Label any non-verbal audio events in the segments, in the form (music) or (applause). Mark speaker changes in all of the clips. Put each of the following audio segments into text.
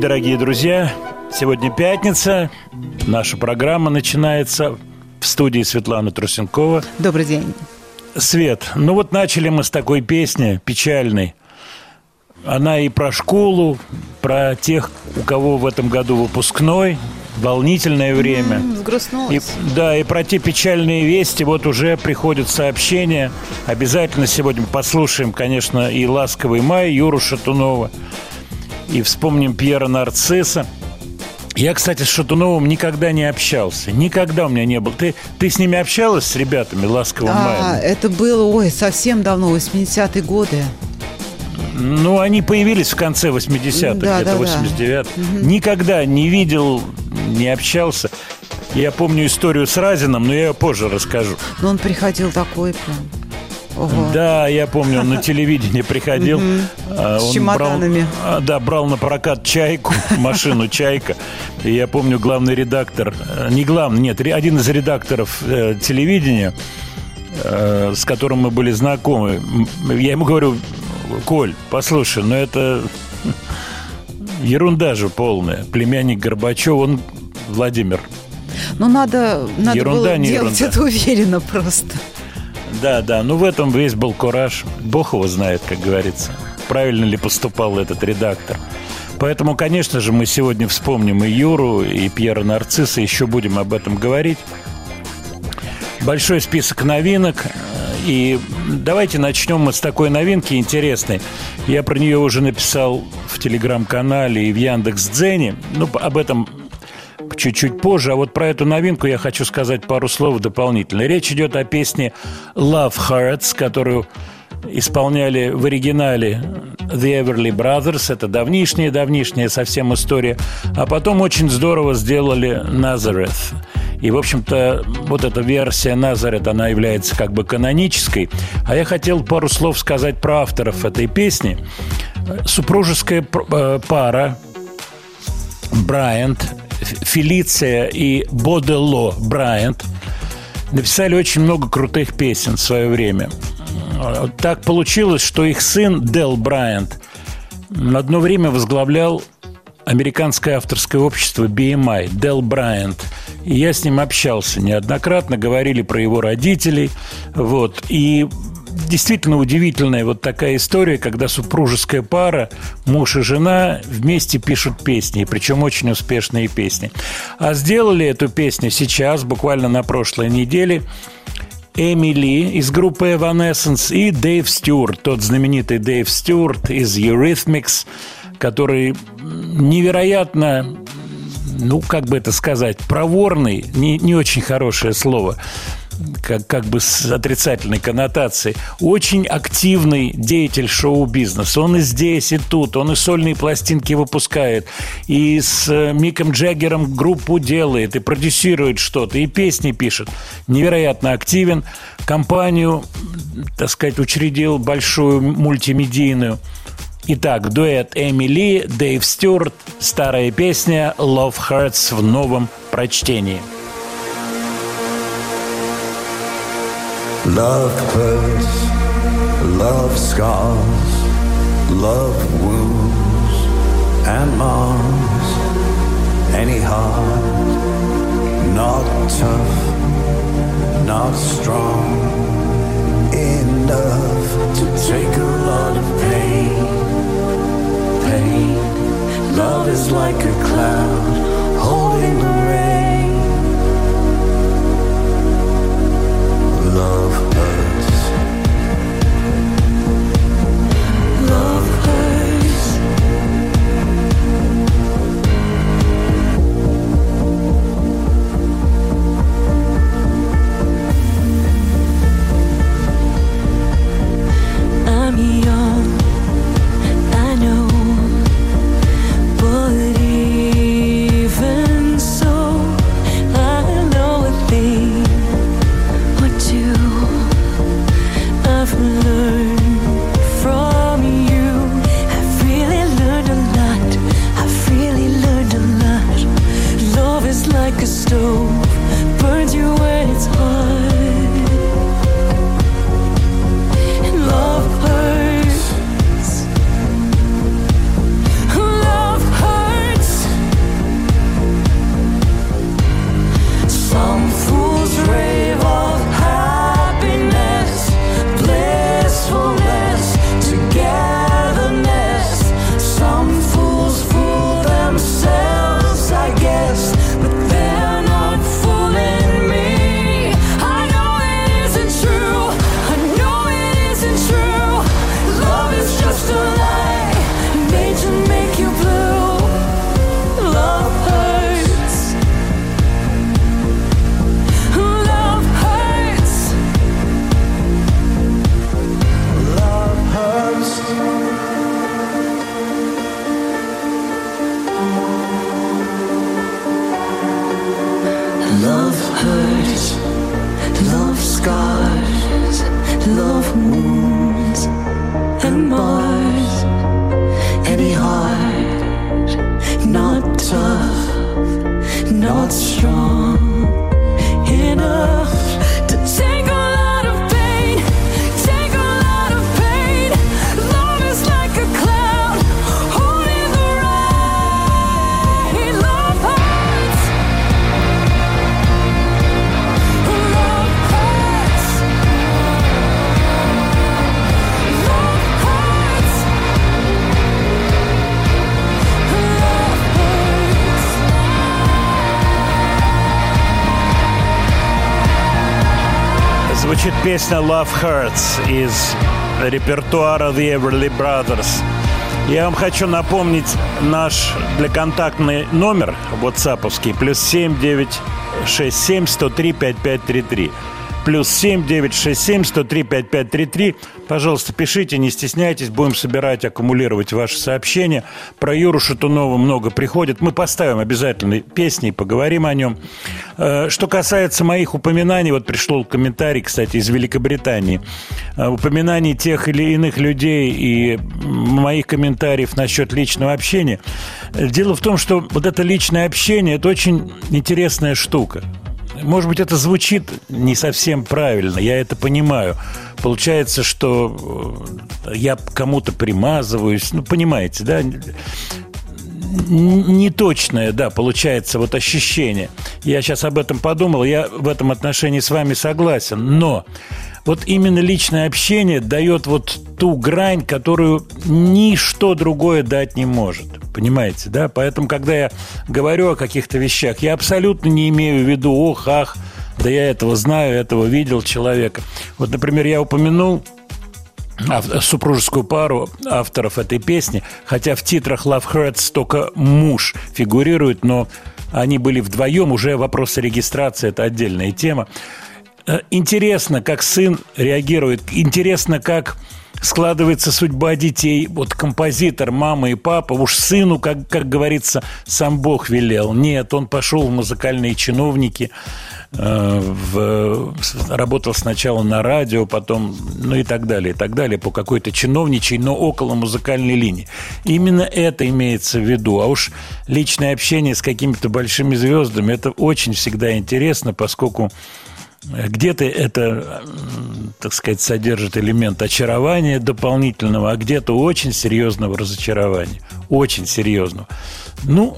Speaker 1: День, дорогие друзья. Сегодня пятница. Наша программа начинается в студии Светланы Трусенкова.
Speaker 2: Добрый день.
Speaker 1: Свет, ну вот начали мы с такой песни печальной. Она и про школу, про тех, у кого в этом году выпускной, волнительное время.
Speaker 2: Mm,
Speaker 1: и, да, и про те печальные вести. Вот уже приходят сообщения. Обязательно сегодня послушаем, конечно, и «Ласковый май» Юру Шатунова – и вспомним Пьера Нарцисса. Я, кстати, с Шатуновым никогда не общался. Никогда у меня не был. Ты, ты с ними общалась, с ребятами «Ласковым а, маем»?
Speaker 2: Это было, ой, совсем давно, 80-е годы.
Speaker 1: Ну, они появились в конце 80-х, да, где-то да, 89 да. Никогда не видел, не общался. Я помню историю с Разином, но я ее позже расскажу.
Speaker 2: Но он приходил такой прям.
Speaker 1: Ого. Да, я помню, он на телевидении приходил.
Speaker 2: А, С чемоданами.
Speaker 1: А, да, брал на прокат чайку, (laughs) машину чайка. И я помню, главный редактор, э, не главный, нет, один из редакторов э, телевидения, э, с которым мы были знакомы, я ему говорю, Коль, послушай, ну это (laughs) ерунда же полная. Племянник Горбачев, он Владимир.
Speaker 2: Ну, надо, надо ерунда, было делать ерунда. это уверенно просто.
Speaker 1: Да, да, ну в этом весь был кураж. Бог его знает, как говорится. Правильно ли поступал этот редактор. Поэтому, конечно же, мы сегодня вспомним и Юру, и Пьера Нарцисса, еще будем об этом говорить. Большой список новинок. И давайте начнем мы с такой новинки интересной. Я про нее уже написал в телеграм-канале и в Яндекс.Дзене. Ну, об этом чуть-чуть позже. А вот про эту новинку я хочу сказать пару слов дополнительно. Речь идет о песне «Love Hurts», которую исполняли в оригинале The Everly Brothers. Это давнишняя-давнишняя совсем история. А потом очень здорово сделали Nazareth. И, в общем-то, вот эта версия Назарет, она является как бы канонической. А я хотел пару слов сказать про авторов этой песни. Супружеская э, пара Брайант, Фелиция и Бодело Брайант написали очень много крутых песен в свое время. Так получилось, что их сын Дел Брайант одно время возглавлял американское авторское общество BMI, Дел Брайант. И я с ним общался неоднократно, говорили про его родителей. Вот. И действительно удивительная вот такая история, когда супружеская пара, муж и жена вместе пишут песни, причем очень успешные песни. А сделали эту песню сейчас, буквально на прошлой неделе, Эмили из группы Evanescence и Дэйв Стюарт, тот знаменитый Дэйв Стюарт из Eurythmics, который невероятно ну, как бы это сказать, проворный, не, не очень хорошее слово, как, как бы с отрицательной коннотацией, очень активный деятель шоу-бизнеса. Он и здесь, и тут, он и сольные пластинки выпускает, и с э, Миком Джаггером группу делает, и продюсирует что-то, и песни пишет. Невероятно активен. Компанию, так сказать, учредил большую мультимедийную. Итак, дуэт Эмили, Дэйв Стюарт, старая песня «Love Hurts» в новом прочтении –
Speaker 3: Love hurts, love scars, love wounds and mars. Any heart not tough, not strong enough to take a lot of pain. Pain, love is like a cloud
Speaker 1: песня Love Hurts из репертуара The Everly Brothers. Я вам хочу напомнить наш для контактный номер WhatsApp плюс 7 9 6 7 103 5533. Плюс 7 967 103 5533. Пожалуйста, пишите, не стесняйтесь, будем собирать, аккумулировать ваши сообщения. Про Юру Шатунова много приходит. Мы поставим обязательно песни и поговорим о нем. Э, что касается моих упоминаний, вот пришел комментарий, кстати, из Великобритании. Э, упоминаний тех или иных людей и моих комментариев насчет личного общения. Дело в том, что вот это личное общение – это очень интересная штука. Может быть, это звучит не совсем правильно, я это понимаю. Получается, что э, я кому-то примазываюсь, ну, понимаете, да? неточное, да, получается вот ощущение. Я сейчас об этом подумал, я в этом отношении с вами согласен, но вот именно личное общение дает вот ту грань, которую ничто другое дать не может. Понимаете, да? Поэтому, когда я говорю о каких-то вещах, я абсолютно не имею в виду, ох, ах, да я этого знаю, этого видел человека. Вот, например, я упомянул супружескую пару авторов этой песни, хотя в титрах Love Hurts только муж фигурирует, но они были вдвоем, уже вопросы регистрации – это отдельная тема. Э, интересно, как сын реагирует, интересно, как складывается судьба детей. Вот композитор, мама и папа, уж сыну, как, как говорится, сам Бог велел. Нет, он пошел в музыкальные чиновники, э, в, работал сначала на радио, потом, ну и так далее, и так далее, по какой-то чиновничьей, но около музыкальной линии. Именно это имеется в виду. А уж личное общение с какими-то большими звездами, это очень всегда интересно, поскольку где-то это, так сказать, содержит элемент очарования дополнительного, а где-то очень серьезного разочарования. Очень серьезного. Ну,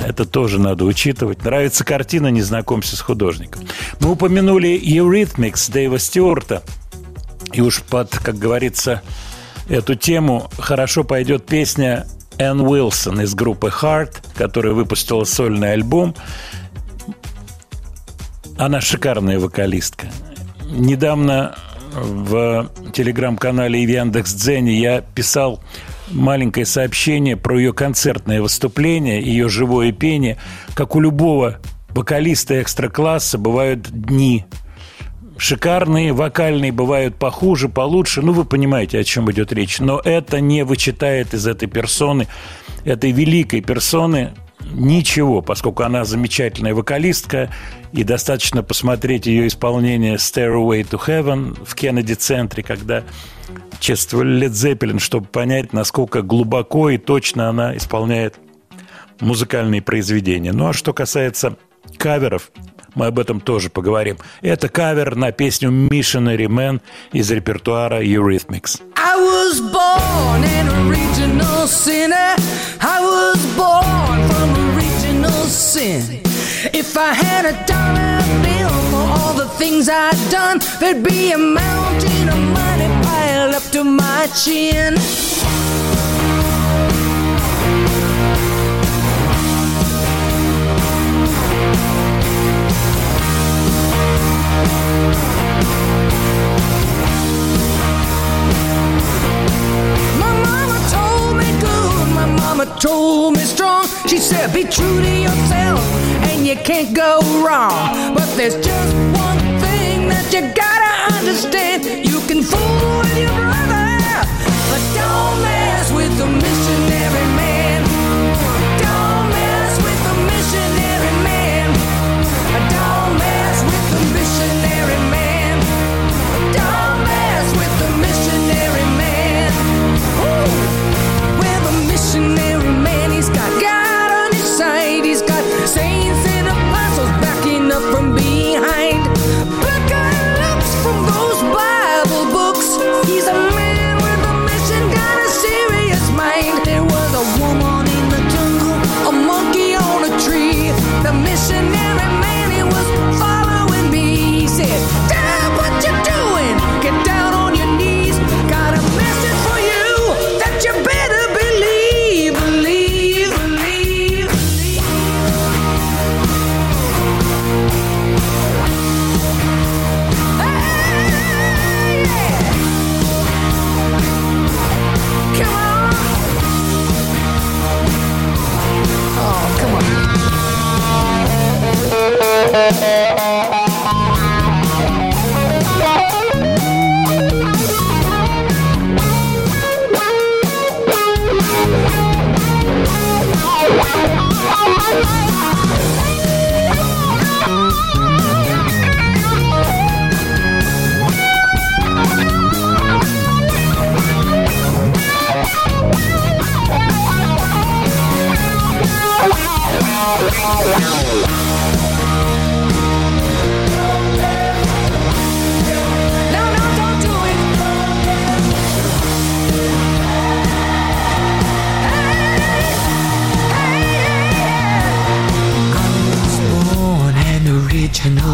Speaker 1: это тоже надо учитывать. Нравится картина, не знакомься с художником. Мы упомянули Eurythmics Дэйва Стюарта. И уж под, как говорится, эту тему хорошо пойдет песня Энн Уилсон из группы Heart, которая выпустила сольный альбом. Она шикарная вокалистка. Недавно в телеграм-канале и в Яндекс.Дзене я писал маленькое сообщение про ее концертное выступление, ее живое пение. Как у любого вокалиста экстра-класса бывают дни шикарные, вокальные бывают похуже, получше. Ну, вы понимаете, о чем идет речь. Но это не вычитает из этой персоны, этой великой персоны, ничего, поскольку она замечательная вокалистка, и достаточно посмотреть ее исполнение «Stairway to Heaven» в Кеннеди-центре, когда чествовали Led Zeppelin, чтобы понять, насколько глубоко и точно она исполняет музыкальные произведения. Ну а что касается каверов, мы об этом тоже поговорим. Это кавер на песню Missionary Man из репертуара Eurythmics. I was born an original sinner. I was born from original sin. If I had a dollar bill for all the things I'd done, there'd be a mountain of money piled up to my chin. My Mama told me good, my mama told me strong. She said, Be true to yourself you can't go wrong. But there's just one thing that you gotta understand. You can fool with your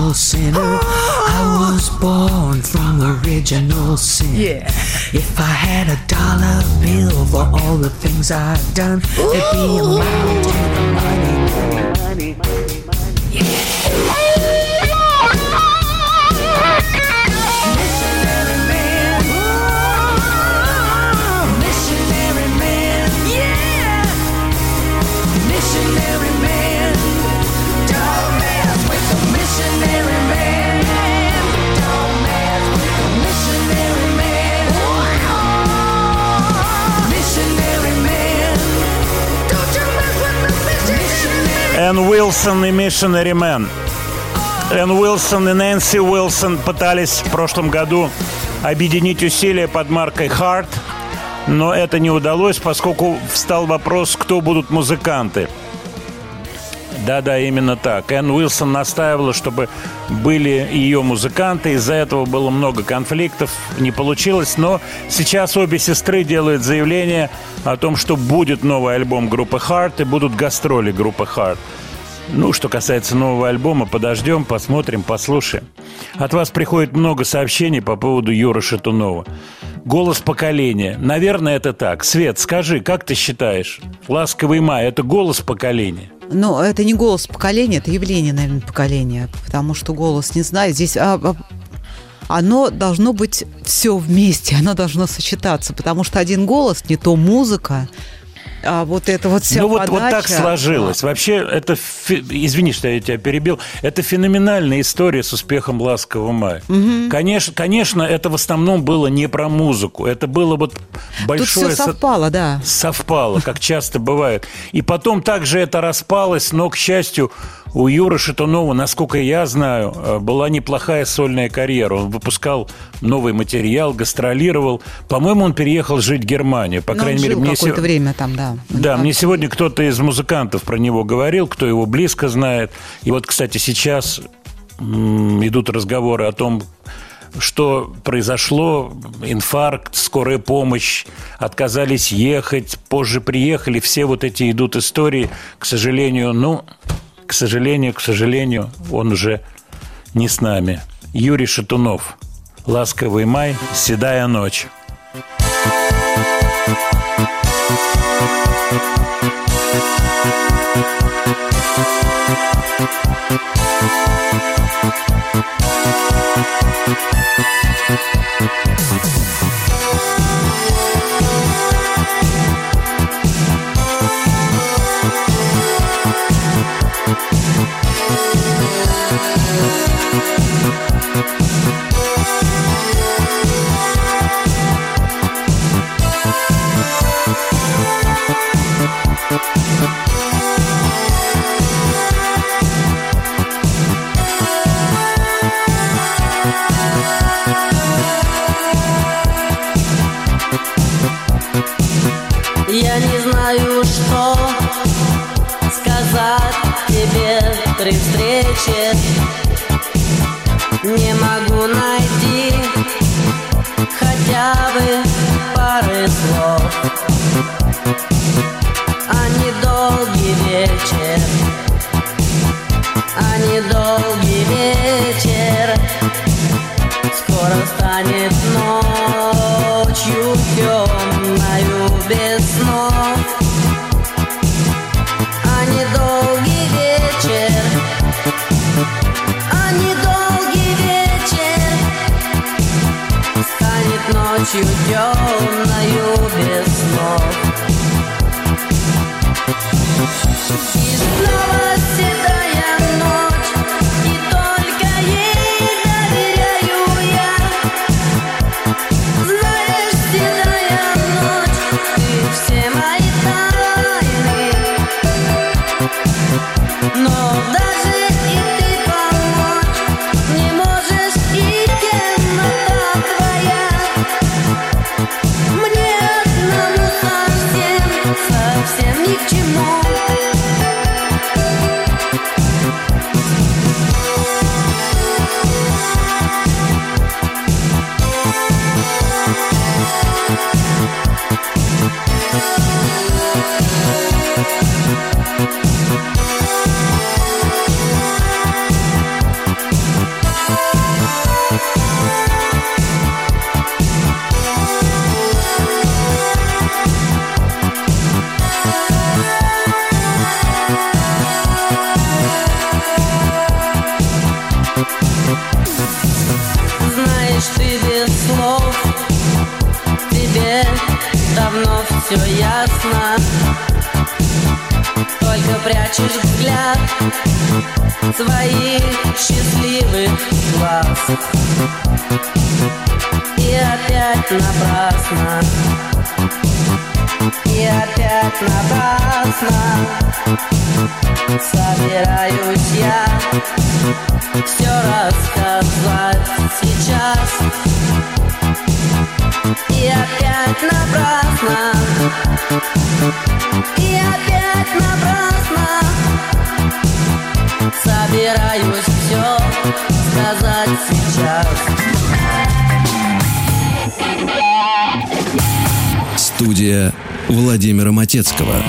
Speaker 4: original sinner. I was born from original sin.
Speaker 2: Yeah.
Speaker 4: If I had a dollar bill for all the things I've done, it'd be a mountain of money. money, money, money Yeah.
Speaker 1: Энн Уилсон и Missionary Man. Энн Уилсон и Нэнси Уилсон пытались в прошлом году объединить усилия под маркой Heart, но это не удалось, поскольку встал вопрос, кто будут музыканты. Да-да, именно так. Энн Уилсон настаивала, чтобы были ее музыканты. Из-за этого было много конфликтов. Не получилось. Но сейчас обе сестры делают заявление о том, что будет новый альбом группы Heart и будут гастроли группы Heart. Ну, что касается нового альбома, подождем, посмотрим, послушаем. От вас приходит много сообщений по поводу Юры Шатунова. Голос поколения. Наверное, это так. Свет, скажи, как ты считаешь? Ласковый май – это голос поколения?
Speaker 2: Ну, это не голос поколения, это явление, наверное, поколения. Потому что голос, не знаю, здесь а, а, оно должно быть все вместе, оно должно сочетаться, потому что один голос, не то музыка, а вот это вот вся
Speaker 1: Ну
Speaker 2: вот,
Speaker 1: вот так сложилось. Вообще, это, извини, что я тебя перебил, это феноменальная история с успехом «Ласкового мая». Угу. Конечно, конечно, это в основном было не про музыку, это было вот большое...
Speaker 2: Тут все совпало, да.
Speaker 1: Совпало, как часто бывает. И потом также это распалось, но, к счастью, у Юры Шатунова, насколько я знаю, э, была неплохая сольная карьера. Он выпускал новый материал, гастролировал. По-моему, он переехал жить в Германию. По
Speaker 2: Но
Speaker 1: крайней
Speaker 2: мере,
Speaker 1: мне
Speaker 2: какое-то время там, да.
Speaker 1: Да, мне сегодня кто-то из музыкантов про него говорил, кто его близко знает. И вот, кстати, сейчас идут разговоры о том, что произошло, инфаркт, скорая помощь, отказались ехать, позже приехали, все вот эти идут истории, к сожалению, ну, к сожалению, к сожалению, он уже не с нами. Юрий Шатунов. Ласковый май, седая ночь.
Speaker 5: Сказать тебе при встрече. Не могу найти хотя бы пары слов темною без снов И снова сна Только прячешь взгляд Своих счастливых глаз. И опять напрасно. И опять напрасно. Собираюсь я Все рассказать сейчас. И опять напрасно. собираюсь все сказать сейчас.
Speaker 6: Студия Владимира Матецкого.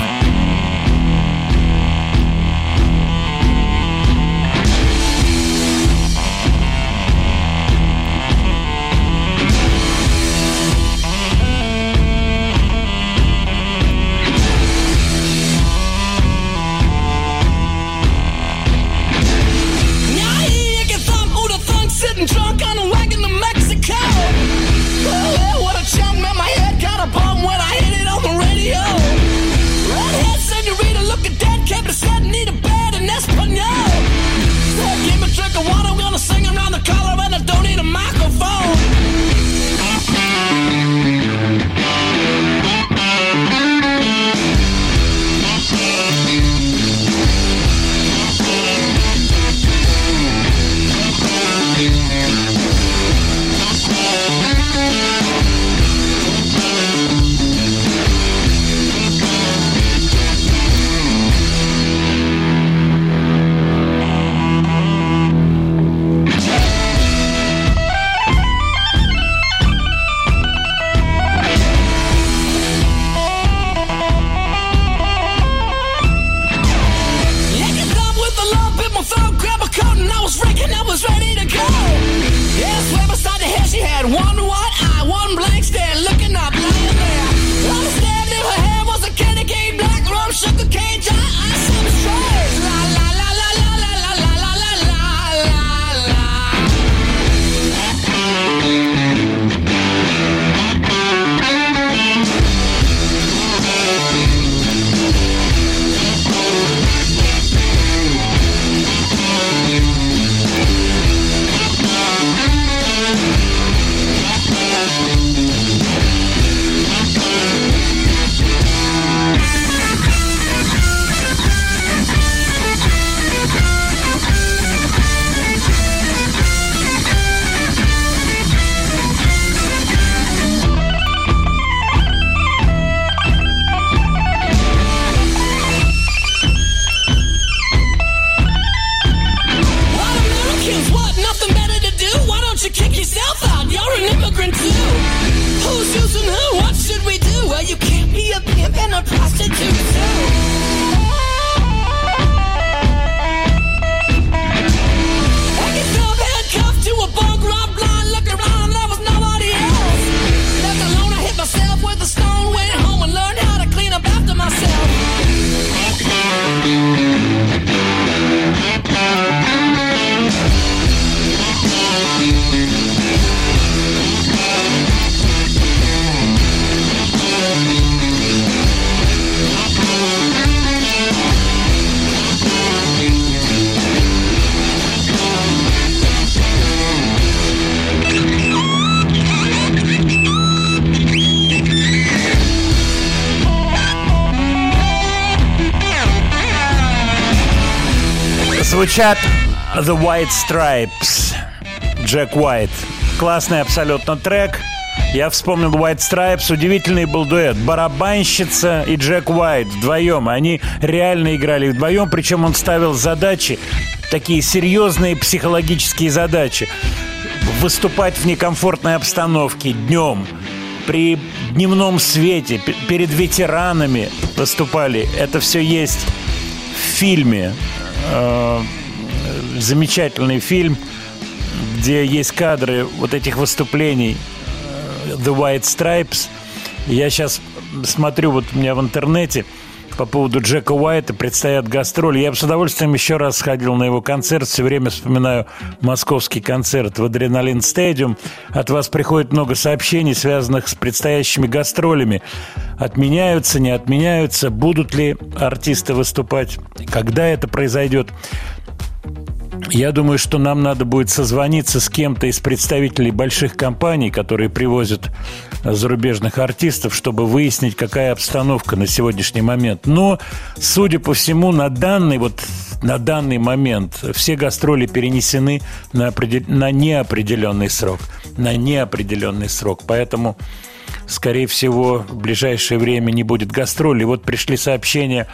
Speaker 1: звучат The White Stripes. Джек Уайт. Классный абсолютно трек. Я вспомнил White Stripes, удивительный был дуэт. Барабанщица и Джек Уайт вдвоем. Они реально играли вдвоем, причем он ставил задачи, такие серьезные психологические задачи. Выступать в некомфортной обстановке днем, при дневном свете, перед ветеранами выступали. Это все есть в фильме э, замечательный фильм, где есть кадры вот этих выступлений э, The White Stripes. Я сейчас смотрю вот у меня в интернете по поводу Джека Уайта, предстоят гастроли. Я бы с удовольствием еще раз сходил на его концерт. Все время вспоминаю московский концерт в Адреналин Стадиум. От вас приходит много сообщений, связанных с предстоящими гастролями. Отменяются, не отменяются, будут ли артисты выступать, когда это произойдет. Я думаю, что нам надо будет созвониться с кем-то из представителей больших компаний, которые привозят зарубежных артистов, чтобы выяснить, какая обстановка на сегодняшний момент. Но, судя по всему, на данный вот на данный момент все гастроли перенесены на, определ... на неопределенный срок. На неопределенный срок. Поэтому, скорее всего, в ближайшее время не будет гастролей. Вот пришли сообщения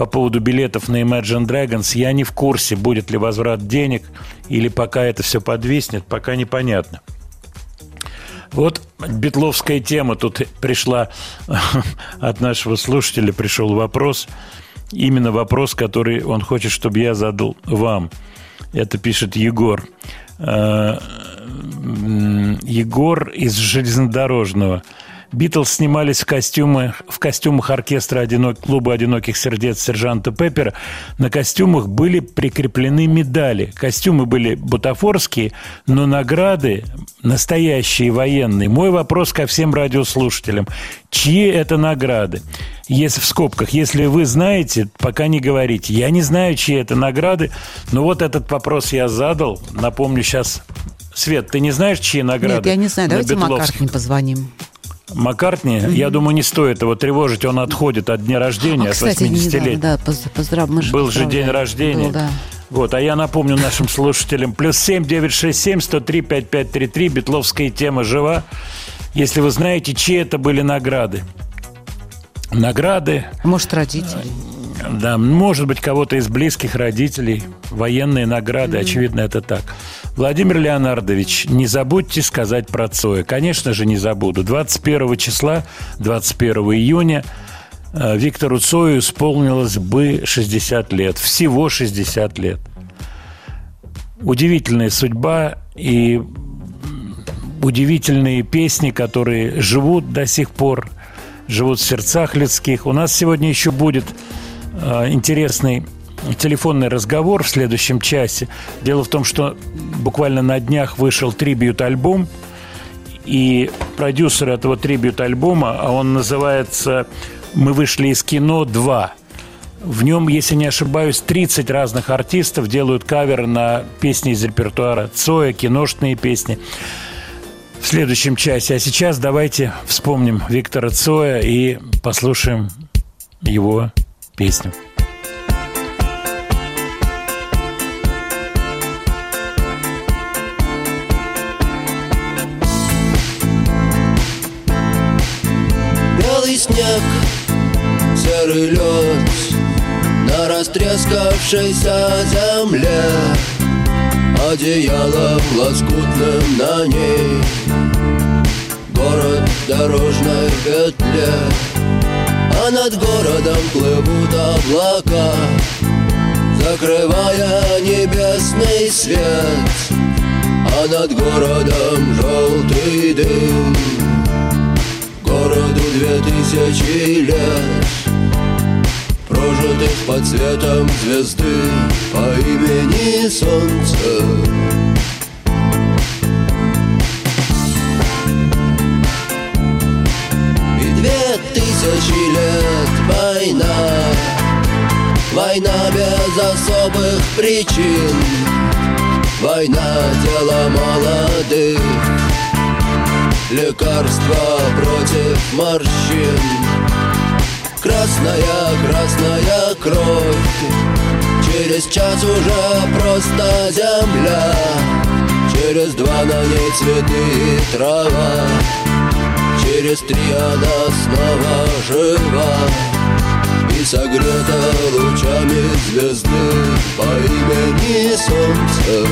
Speaker 1: по поводу билетов на Imagine Dragons. Я не в курсе, будет ли возврат денег или пока это все подвиснет, пока непонятно. Вот битловская тема тут пришла (laughs) от нашего слушателя, пришел вопрос, именно вопрос, который он хочет, чтобы я задал вам. Это пишет Егор. Э, Егор из железнодорожного. Битлз снимались в костюмах, в костюмах оркестра одинок, клуба «Одиноких сердец» сержанта Пеппера. На костюмах были прикреплены медали. Костюмы были бутафорские, но награды настоящие военные. Мой вопрос ко всем радиослушателям. Чьи это награды? Если в скобках, если вы знаете, пока не говорите. Я не знаю, чьи это награды, но вот этот вопрос я задал. Напомню сейчас Свет, ты не знаешь, чьи награды?
Speaker 2: Нет, я не знаю. Давайте Маккартни позвоним.
Speaker 1: Маккартни, mm-hmm. я думаю, не стоит его тревожить, он отходит от дня рождения,
Speaker 2: а,
Speaker 1: от
Speaker 2: кстати,
Speaker 1: 80-летия.
Speaker 2: Да, поздрав...
Speaker 1: Был же день рождения. Был, да. Вот, а я напомню нашим слушателям, плюс семь девять шесть семь сто три пять пять три три, Бетловская тема жива. Если вы знаете, чьи это были награды. Награды.
Speaker 2: Может, родители.
Speaker 1: Да, может быть, кого-то из близких родителей. Военные награды, mm-hmm. очевидно, это так. Владимир Леонардович, не забудьте сказать про Цоя. Конечно же, не забуду. 21 числа, 21 июня э, Виктору Цою исполнилось бы 60 лет. Всего 60 лет. Удивительная судьба и удивительные песни, которые живут до сих пор, живут в сердцах людских. У нас сегодня еще будет интересный телефонный разговор в следующем часе. Дело в том, что буквально на днях вышел трибют-альбом, и продюсер этого трибют-альбома, а он называется «Мы вышли из кино 2». В нем, если не ошибаюсь, 30 разных артистов делают каверы на песни из репертуара Цоя, киношные песни. В следующем часе. А сейчас давайте вспомним Виктора Цоя и послушаем его песню.
Speaker 7: снег, серый лед На растрескавшейся земле. Одеялом лоскутным на ней. Город в дорожной петле А над городом плывут облака Закрывая небесный свет. А над городом желтый дым. Городу две тысячи лет Прожитых под светом звезды По имени Солнце тысячи лет война. Война без особых причин. Война тела молодых. Лекарство против морщин. Красная, красная кровь. Через час уже просто земля. Через два на ней цветы и трава Через три она снова жива. И согрета лучами звезды По имени Солнце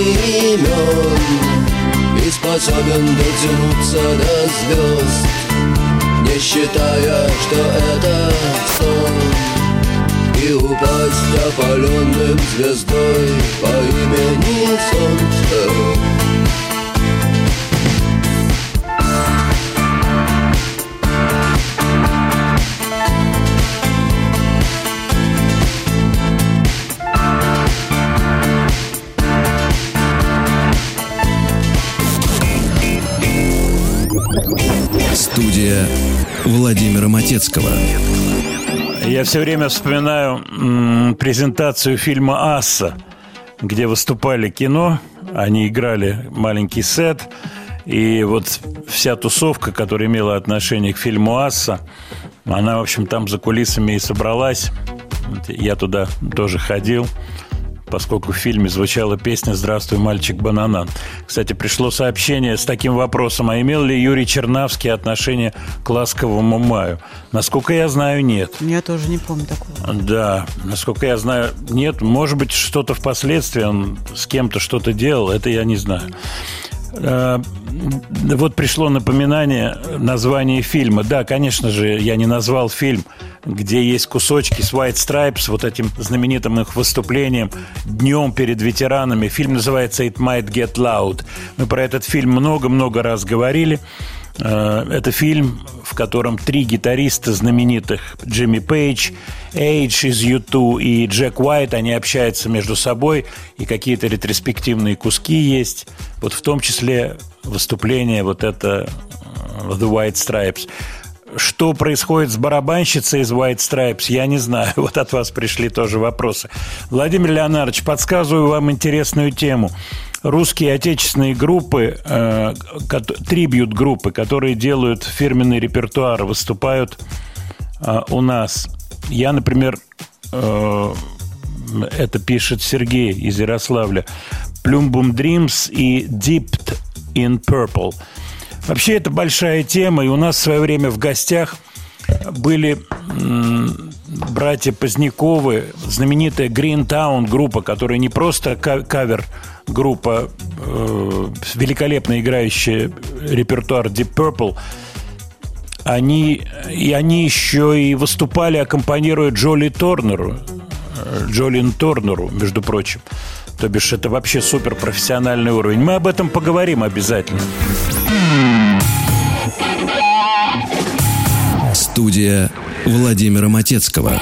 Speaker 7: имен И способен дотянуться до звезд Не считая, что это сон. И упасть опаленным звездой По имени Солнце
Speaker 6: Владимира Матецкого.
Speaker 1: Я все время вспоминаю презентацию фильма «Асса», где выступали кино, они играли маленький сет, и вот вся тусовка, которая имела отношение к фильму «Асса», она, в общем, там за кулисами и собралась. Я туда тоже ходил поскольку в фильме звучала песня «Здравствуй, мальчик Бананан». Кстати, пришло сообщение с таким вопросом, а имел ли Юрий Чернавский отношение к «Ласковому маю»? Насколько я знаю, нет.
Speaker 2: Я тоже не помню такого.
Speaker 1: Да, насколько я знаю, нет. Может быть, что-то впоследствии он с кем-то что-то делал, это я не знаю. Э, Вот пришло напоминание названия фильма. Да, конечно же, я не назвал фильм, где есть кусочки с White Stripes, вот этим знаменитым их выступлением днем перед ветеранами. Фильм называется «It Might Get Loud». Мы про этот фильм много-много раз говорили. Э, Это фильм, в котором три гитариста знаменитых Джимми Пейдж, Эйдж из U2 и Джек Уайт, они общаются между собой, и какие-то ретроспективные куски есть. Вот в том числе выступление вот это э, The White Stripes. Что происходит с барабанщицей из White Stripes, я не знаю. (laughs) Вот от вас пришли тоже вопросы. Владимир Леонардович, подсказываю вам интересную тему. Русские отечественные группы, э, трибьют-группы, которые делают фирменный репертуар, выступают э, у нас. Я, например, э, это пишет Сергей из Ярославля. Plumbum Dreams и Dipped in Purple. Вообще это большая тема, и у нас в свое время в гостях были братья Поздняковы, знаменитая Green Town группа, которая не просто ка- кавер группа, э, великолепно играющая репертуар Deep Purple, они, и они еще и выступали, аккомпанируя Джоли Торнеру, э, Джолин Торнеру, между прочим. То бишь, это вообще супер профессиональный уровень. Мы об этом поговорим обязательно.
Speaker 6: Студия Владимира Матецкого.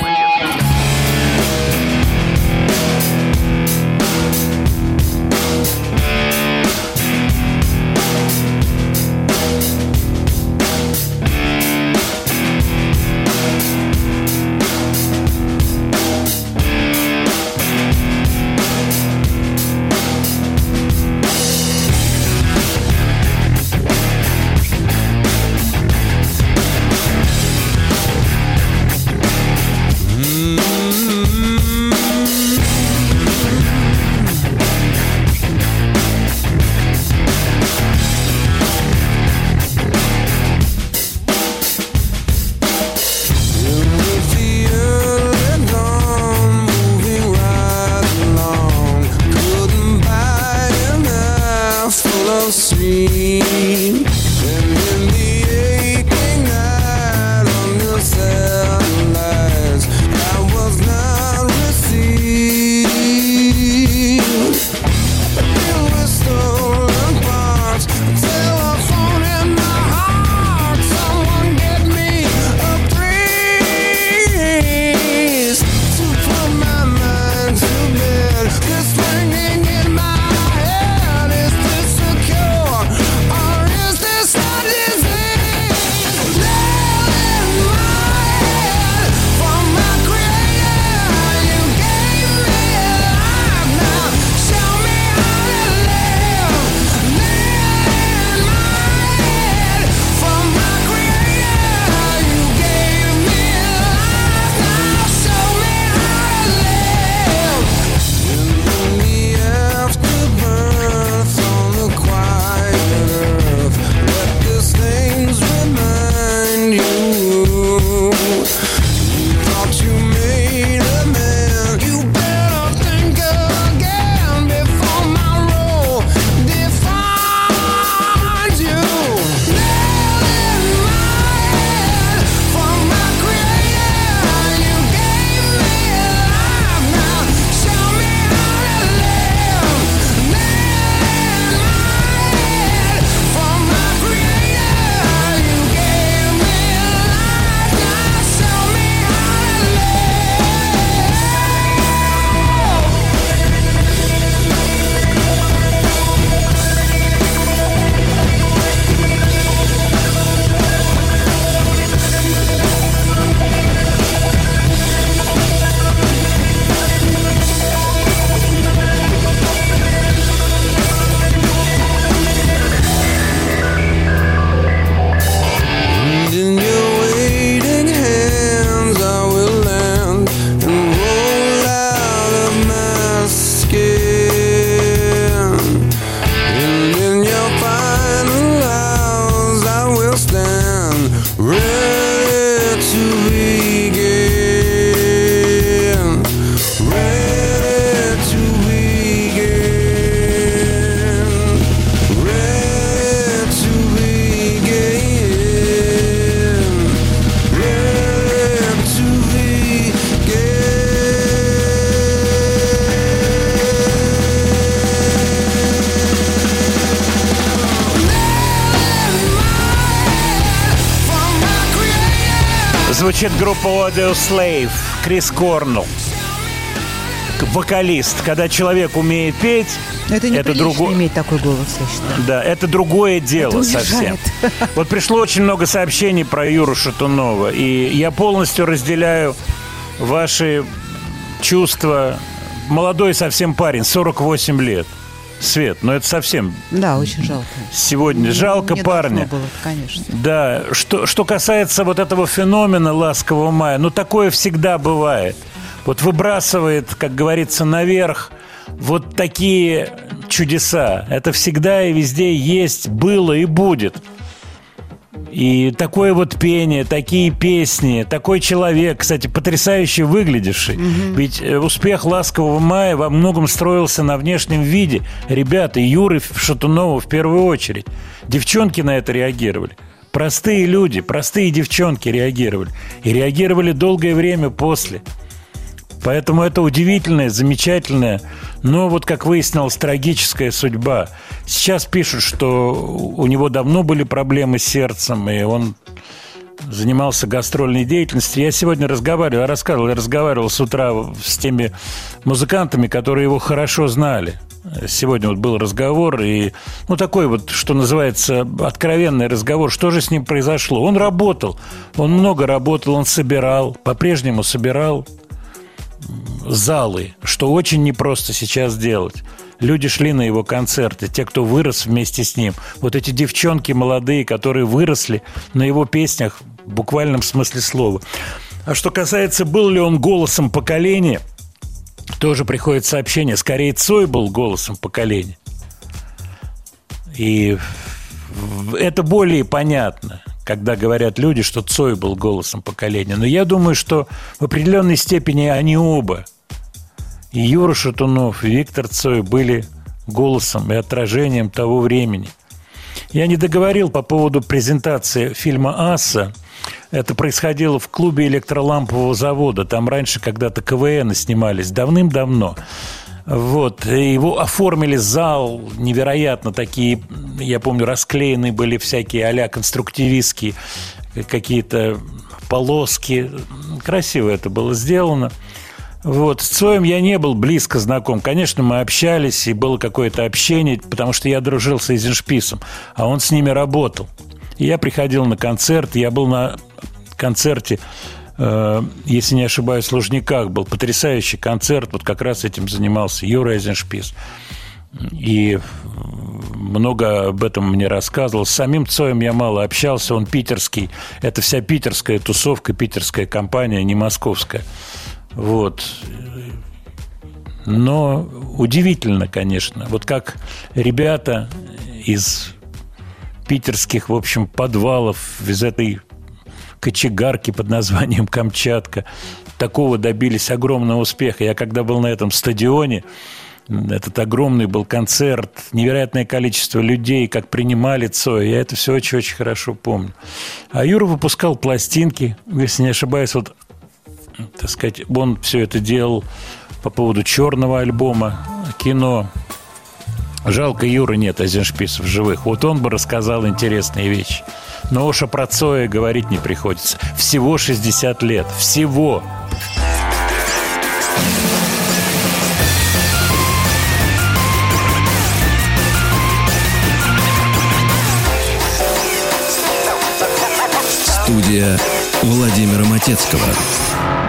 Speaker 1: Audio Slave, Крис Корнелл. Вокалист. Когда человек умеет петь,
Speaker 2: Это неприлично
Speaker 1: другой-
Speaker 2: иметь такой голос, я считаю.
Speaker 1: Да, это другое дело
Speaker 2: Это
Speaker 1: совсем. Вот пришло очень много сообщений про Юру Шатунова, и я полностью разделяю ваши чувства. Молодой совсем парень, 48 лет. Свет, но это совсем
Speaker 2: Да, очень жалко.
Speaker 1: сегодня. Жалко
Speaker 2: Не
Speaker 1: парня.
Speaker 2: было, конечно.
Speaker 1: Да, что, что касается вот этого феномена ласкового мая, ну такое всегда бывает. Вот выбрасывает, как говорится, наверх вот такие чудеса. Это всегда и везде есть, было и будет. И такое вот пение, такие песни, такой человек, кстати, потрясающе выглядевший. Ведь э, успех «Ласкового мая» во многом строился на внешнем виде. Ребята, Юры Шатунова в первую очередь. Девчонки на это реагировали. Простые люди, простые девчонки реагировали. И реагировали долгое время после. Поэтому это удивительная, замечательная, но вот, как выяснилось, трагическая судьба. Сейчас пишут, что у него давно были проблемы с сердцем, и он занимался гастрольной деятельностью. Я сегодня разговаривал, рассказывал, я разговаривал с утра с теми музыкантами, которые его хорошо знали. Сегодня вот был разговор, и, ну, такой вот, что называется, откровенный разговор. Что же с ним произошло? Он работал, он много работал, он собирал, по-прежнему собирал залы, что очень непросто сейчас делать. Люди шли на его концерты, те, кто вырос вместе с ним. Вот эти девчонки молодые, которые выросли на его песнях в буквальном смысле слова. А что касается, был ли он голосом поколения, тоже приходит сообщение. Скорее, Цой был голосом поколения. И это более понятно, когда говорят люди, что Цой был голосом поколения. Но я думаю, что в определенной степени они оба, и Юра Шатунов, и Виктор Цой, были голосом и отражением того времени. Я не договорил по поводу презентации фильма «Асса». Это происходило в клубе электролампового завода. Там раньше когда-то КВН снимались давным-давно. Вот. Его оформили зал невероятно. Такие, я помню, расклеены были всякие а-ля конструктивистские какие-то полоски. Красиво это было сделано. Вот. С Цоем я не был близко знаком. Конечно, мы общались, и было какое-то общение, потому что я дружил с Эйзеншписом, а он с ними работал. И я приходил на концерт, я был на концерте, если не ошибаюсь, в Лужниках. Был потрясающий концерт, вот как раз этим занимался Юра Эйзеншпис. И много об этом мне рассказывал. С самим Цоем я мало общался, он питерский. Это вся питерская тусовка, питерская компания, не московская. Вот. Но удивительно, конечно. Вот как ребята из питерских, в общем, подвалов, из этой кочегарки под названием Камчатка, такого добились огромного успеха. Я когда был на этом стадионе, этот огромный был концерт, невероятное количество людей, как принимали Цоя. Я это все очень-очень хорошо помню. А Юра выпускал пластинки, если не ошибаюсь, вот, так сказать, он все это делал по поводу черного альбома, кино. Жалко, Юры нет Азеншписа в живых. Вот он бы рассказал интересные вещи. Но уж о про Цоя говорить не приходится. Всего 60 лет. Всего.
Speaker 6: Студия Владимира Матецкого.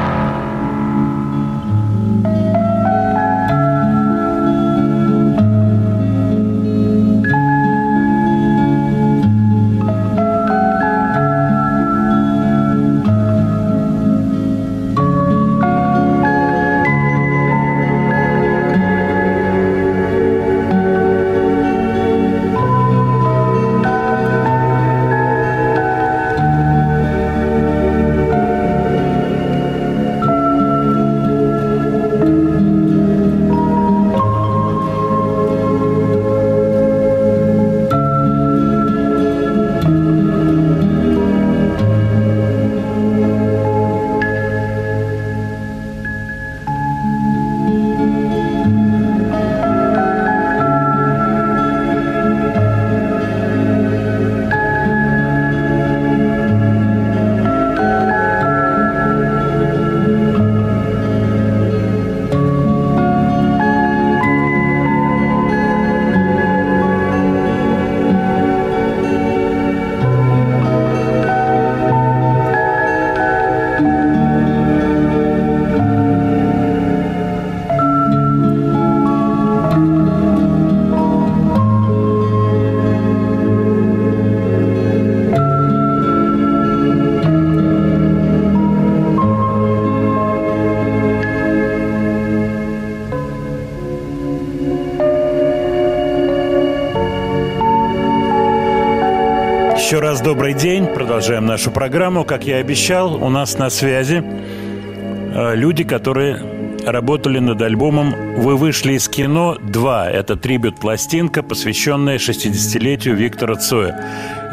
Speaker 1: Продолжаем нашу программу. Как я и обещал, у нас на связи э, люди, которые работали над альбомом «Вы вышли из кино 2». Это трибют-пластинка, посвященная 60-летию Виктора Цоя.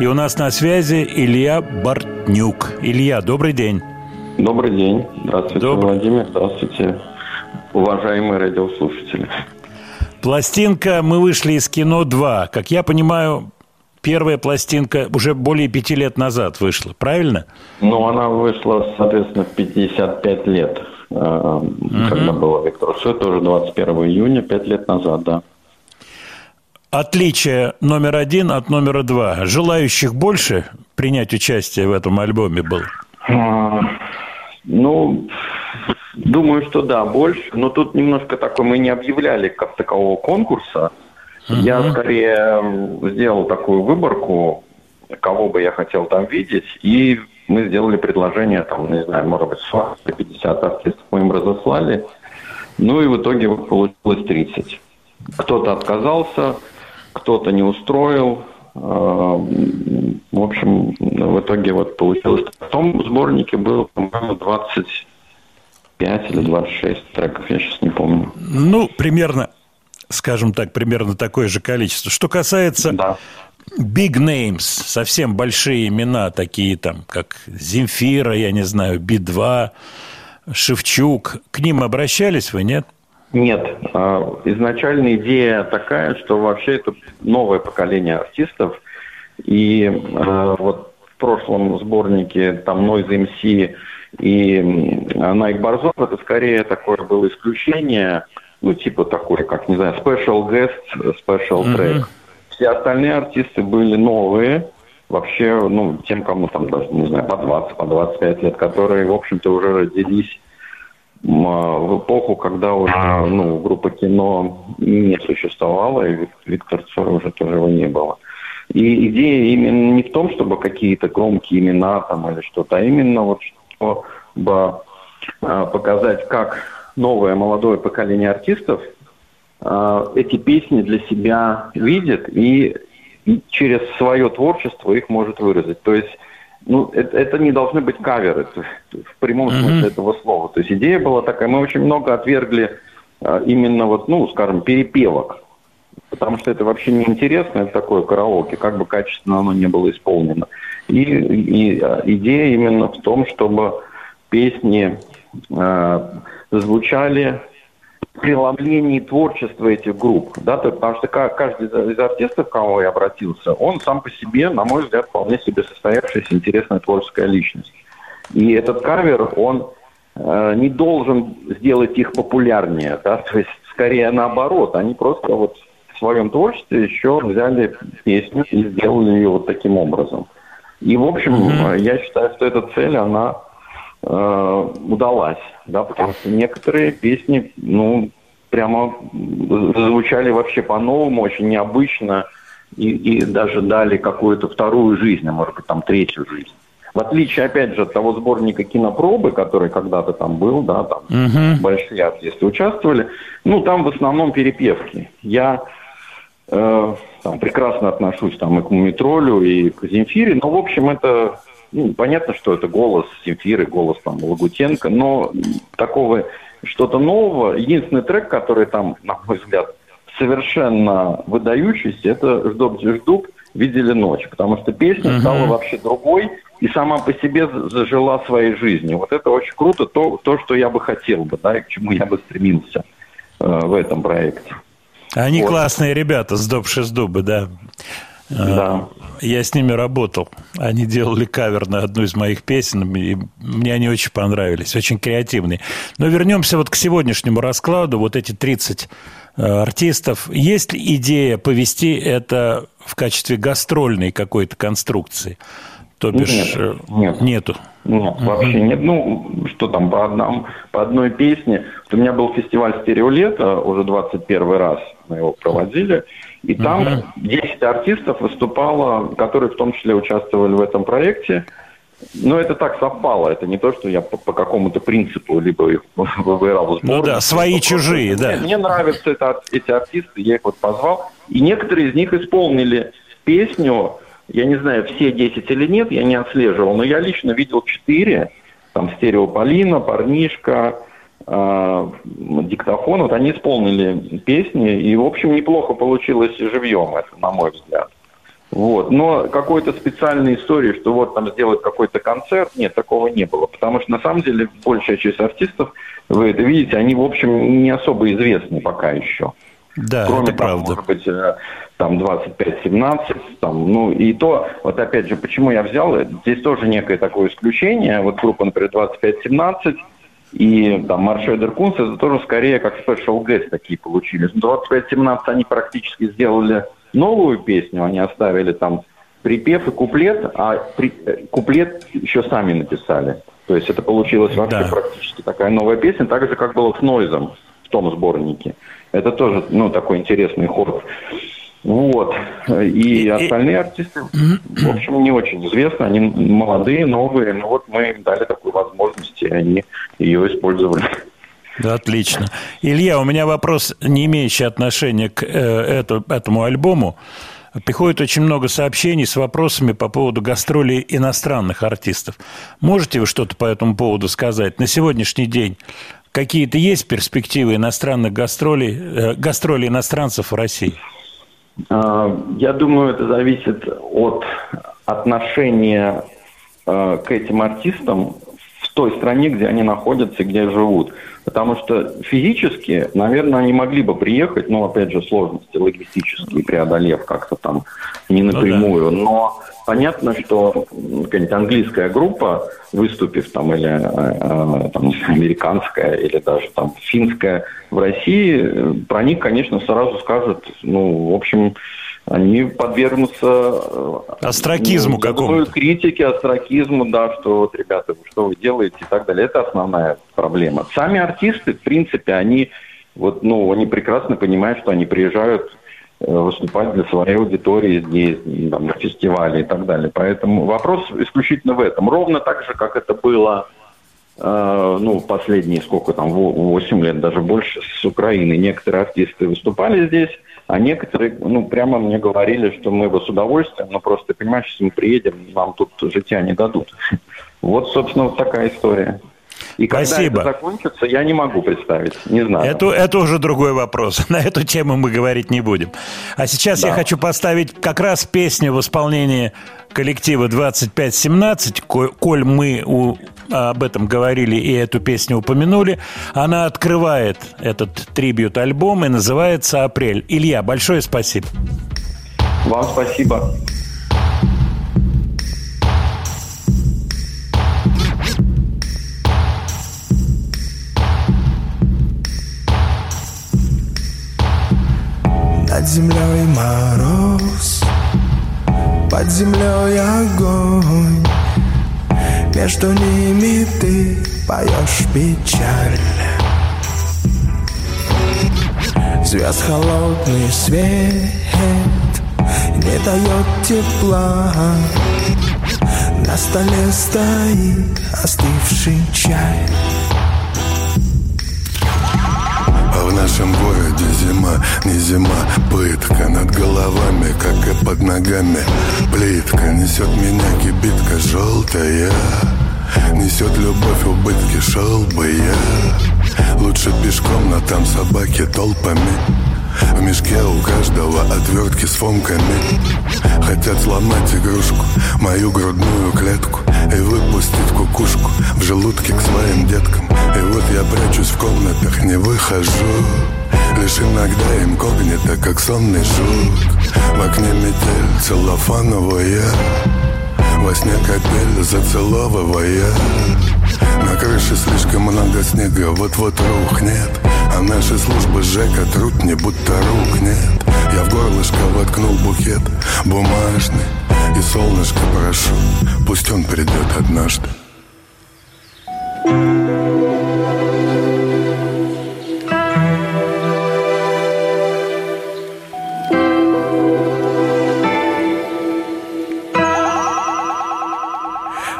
Speaker 1: И у нас на связи Илья Бортнюк. Илья, добрый день.
Speaker 8: Добрый день. Здравствуйте,
Speaker 1: Добрый.
Speaker 8: Владимир. Здравствуйте, уважаемые радиослушатели.
Speaker 1: Пластинка «Мы вышли из кино 2». Как я понимаю, первая пластинка уже более пяти лет назад вышла, правильно?
Speaker 8: Ну, она вышла, соответственно, в 55 лет, э, когда было Виктор Цой, тоже 21 июня, 5 лет назад, да.
Speaker 1: Отличие номер один от номера два. Желающих больше принять участие в этом альбоме было?
Speaker 8: А, Ну, думаю, что да, больше. Но тут немножко такой, мы не объявляли как такового конкурса. Я скорее сделал такую выборку, кого бы я хотел там видеть, и мы сделали предложение, там, не знаю, может быть, 40 или 50 артистов мы им разослали. Ну и в итоге получилось 30. Кто-то отказался, кто-то не устроил. А, В общем, в итоге вот получилось. В том сборнике было, по-моему, 25 или 26 треков, я сейчас не помню.
Speaker 1: Ну, примерно, скажем так, примерно такое же количество. Что касается
Speaker 8: Да.
Speaker 1: big names, совсем большие имена, такие там, как Земфира, я не знаю, Би-2, Шевчук, к ним обращались вы, нет?
Speaker 8: Нет, а, изначально идея такая, что вообще это новое поколение артистов. И а, вот в прошлом сборнике там Noise MC и Найк Борзов, это скорее такое было исключение, ну типа такое, как, не знаю, special guest, special track. Все остальные артисты были новые, вообще, ну, тем, кому там даже, не знаю, по 20, по 25 лет, которые, в общем-то, уже родились в эпоху, когда уже ну, группа кино не существовала, и Вик- Виктор Цой уже тоже его не было. И идея именно не в том, чтобы какие-то громкие имена там или что-то, а именно вот чтобы а, показать, как новое молодое поколение артистов а, эти песни для себя видит и, и через свое творчество их может выразить. То есть ну, это, это не должны быть каверы в прямом смысле этого слова. То есть идея была такая, мы очень много отвергли а, именно вот, ну, скажем, перепевок. Потому что это вообще неинтересно, это такое караоке, как бы качественно оно не было исполнено. И, и, а, идея именно в том, чтобы песни а, звучали преломлении творчества этих групп. Да, то- потому что ка- каждый из артистов, к кому я обратился, он сам по себе, на мой взгляд, вполне себе состоявшаяся интересная творческая личность. И этот кавер, он э, не должен сделать их популярнее, да, (laughs) то есть скорее наоборот, они просто вот в своем творчестве еще взяли песню и сделали ее вот таким образом. И, в общем, э, я считаю, что эта цель, она э, удалась, да, потому что некоторые песни, ну, прямо звучали вообще по-новому, очень необычно, и, и даже дали какую-то вторую жизнь, а может быть, там третью жизнь. В отличие, опять же, от того сборника кинопробы, который когда-то там был, да, там большие артисты участвовали, ну, там в основном перепевки. Я э, там, прекрасно отношусь там и к Мумитролю, и к Земфире, но, в общем, это, ну, понятно, что это голос Земфиры, голос там Лагутенко, но такого что-то нового, единственный трек, который там, на мой взгляд, совершенно выдающийся, это «Ждоб ждуб видели ночь», потому что песня стала вообще другой и сама по себе за- зажила своей жизнью. Вот это очень круто, то, то что я бы хотел бы, да, и к чему я бы стремился э, в этом проекте.
Speaker 1: Они
Speaker 8: Вот.
Speaker 1: классные ребята, с Шездубы, да.
Speaker 8: Да.
Speaker 1: Я с ними работал. Они делали кавер на одну из моих песен, и мне они очень понравились, очень креативные. Но вернемся вот к сегодняшнему раскладу. Вот эти 30 э, артистов. Есть ли идея повести это в качестве гастрольной какой-то конструкции? То бишь,
Speaker 8: Нет,
Speaker 1: э,
Speaker 8: нет.
Speaker 1: нету.
Speaker 8: Нет, вообще нет. Ну, что там, по, одному, по одной песне. Вот у меня был фестиваль «Стереолето», уже 21 раз мы его проводили. И там 10 артистов выступало, которые в том числе участвовали в этом проекте. Но это так совпало. Это не то, что я по, по какому-то принципу либо их (laughs) выбирал
Speaker 1: Ну да, свои,
Speaker 8: либо
Speaker 1: чужие, да.
Speaker 8: Мне, нравятся это, эти артисты, я их вот позвал. И некоторые из них исполнили песню я не знаю, все 10 или нет, я не отслеживал, но я лично видел 4, там стереополина, парнишка, диктофон, вот они исполнили песни, и, в общем, неплохо получилось живьем это, на мой взгляд. Вот. Но какой-то специальной истории, что вот там сделать какой-то концерт, нет, такого не было. Потому что на самом деле большая часть артистов, вы это видите, они, в общем, не особо известны пока еще.
Speaker 1: Да,
Speaker 8: Кроме
Speaker 1: это
Speaker 8: там,
Speaker 1: правда.
Speaker 8: может быть, э, там 25-17, там, ну и то, вот опять же, почему я взял, здесь тоже некое такое исключение, вот группа, например, 25-17, и там Маршедер Кунс, это тоже скорее как special guest такие получились. Ну, 25-17 они практически сделали новую песню, они оставили там припев и куплет, а при- э, куплет еще сами написали. То есть это получилось вообще
Speaker 1: Да.
Speaker 8: практически такая новая песня, так же, как было с Нойзом в том сборнике. Это тоже, ну, такой интересный ход. Вот. И остальные артисты, в общем, не очень известны. Они молодые, новые. Но вот мы им дали такую возможность, и они ее использовали.
Speaker 1: Да, Отлично. Илья, у меня вопрос, не имеющий отношения к э, этому альбому. Приходит очень много сообщений с вопросами по поводу гастролей иностранных артистов. Можете вы что-то по этому поводу сказать? На сегодняшний день какие-то есть перспективы иностранных гастролей, э, гастролей иностранцев в России?
Speaker 8: А, Я думаю, это зависит от отношения э, к этим артистам той стране, где они находятся и где живут. Потому что физически, наверное, они могли бы приехать, но, опять же, сложности логистические, преодолев как-то там не
Speaker 1: Ну да.
Speaker 8: напрямую. Но понятно, что какая-нибудь английская группа, выступив там, или э, э, там, американская, или даже там финская в России, э, про них, конечно, сразу скажут, ну, в общем, они подвергнутся э,
Speaker 1: Остракизму
Speaker 8: ну,
Speaker 1: какому-то.
Speaker 8: критике, остракизму, да, что вот, ребята, что вы делаете и так далее. Это основная проблема. Сами артисты, в принципе, они вот, ну, они прекрасно понимают, что они приезжают э, выступать для своей аудитории здесь, там, на фестивале и так далее. Поэтому вопрос исключительно в этом. Ровно так же, как это было э, ну, последние сколько там, 8 лет, даже больше, с Украины. Некоторые артисты выступали здесь, а некоторые, ну, прямо мне говорили, что мы бы с удовольствием, но просто, понимаешь, если мы приедем, нам тут житья не дадут. (laughs) Вот, собственно, вот такая история. И
Speaker 1: Спасибо.
Speaker 8: когда это закончится, я не могу представить, не знаю.
Speaker 1: Это, это уже другой вопрос. (laughs) На эту тему мы говорить не будем. А сейчас я
Speaker 8: Да.
Speaker 1: хочу поставить как раз песню в исполнении коллектива 2517. Ко- Коль мы у- об этом говорили и эту песню упомянули, она открывает этот трибют-альбом и называется «Апрель». Илья, большое спасибо.
Speaker 8: Вам спасибо.
Speaker 9: Над землей мороз, под землей огонь Между ними ты поешь печаль. Звезд холодный свет не дает тепла. На столе стоит остывший чай
Speaker 10: нашем городе зима, не зима. Пытка над головами, как и под ногами. Плитка несет меня кибитка желтая. Несет любовь убытки, шел бы я. Лучше пешком, но там собаки толпами в мешке у каждого отвертки с фомками. Хотят сломать игрушку, мою грудную клетку И выпустить кукушку в желудке к своим деткам. И вот я прячусь в комнатах, не выхожу. Лишь иногда инкогнито, как сонный жук. В окне метель целлофановая. Во сне капель зацеловывая. На крыше слишком много снега, вот-вот рухнет А наши службы ЖЭКа труд не будто рук нет. Я в горлышко воткнул букет бумажный И солнышко прошу, пусть он придет однажды.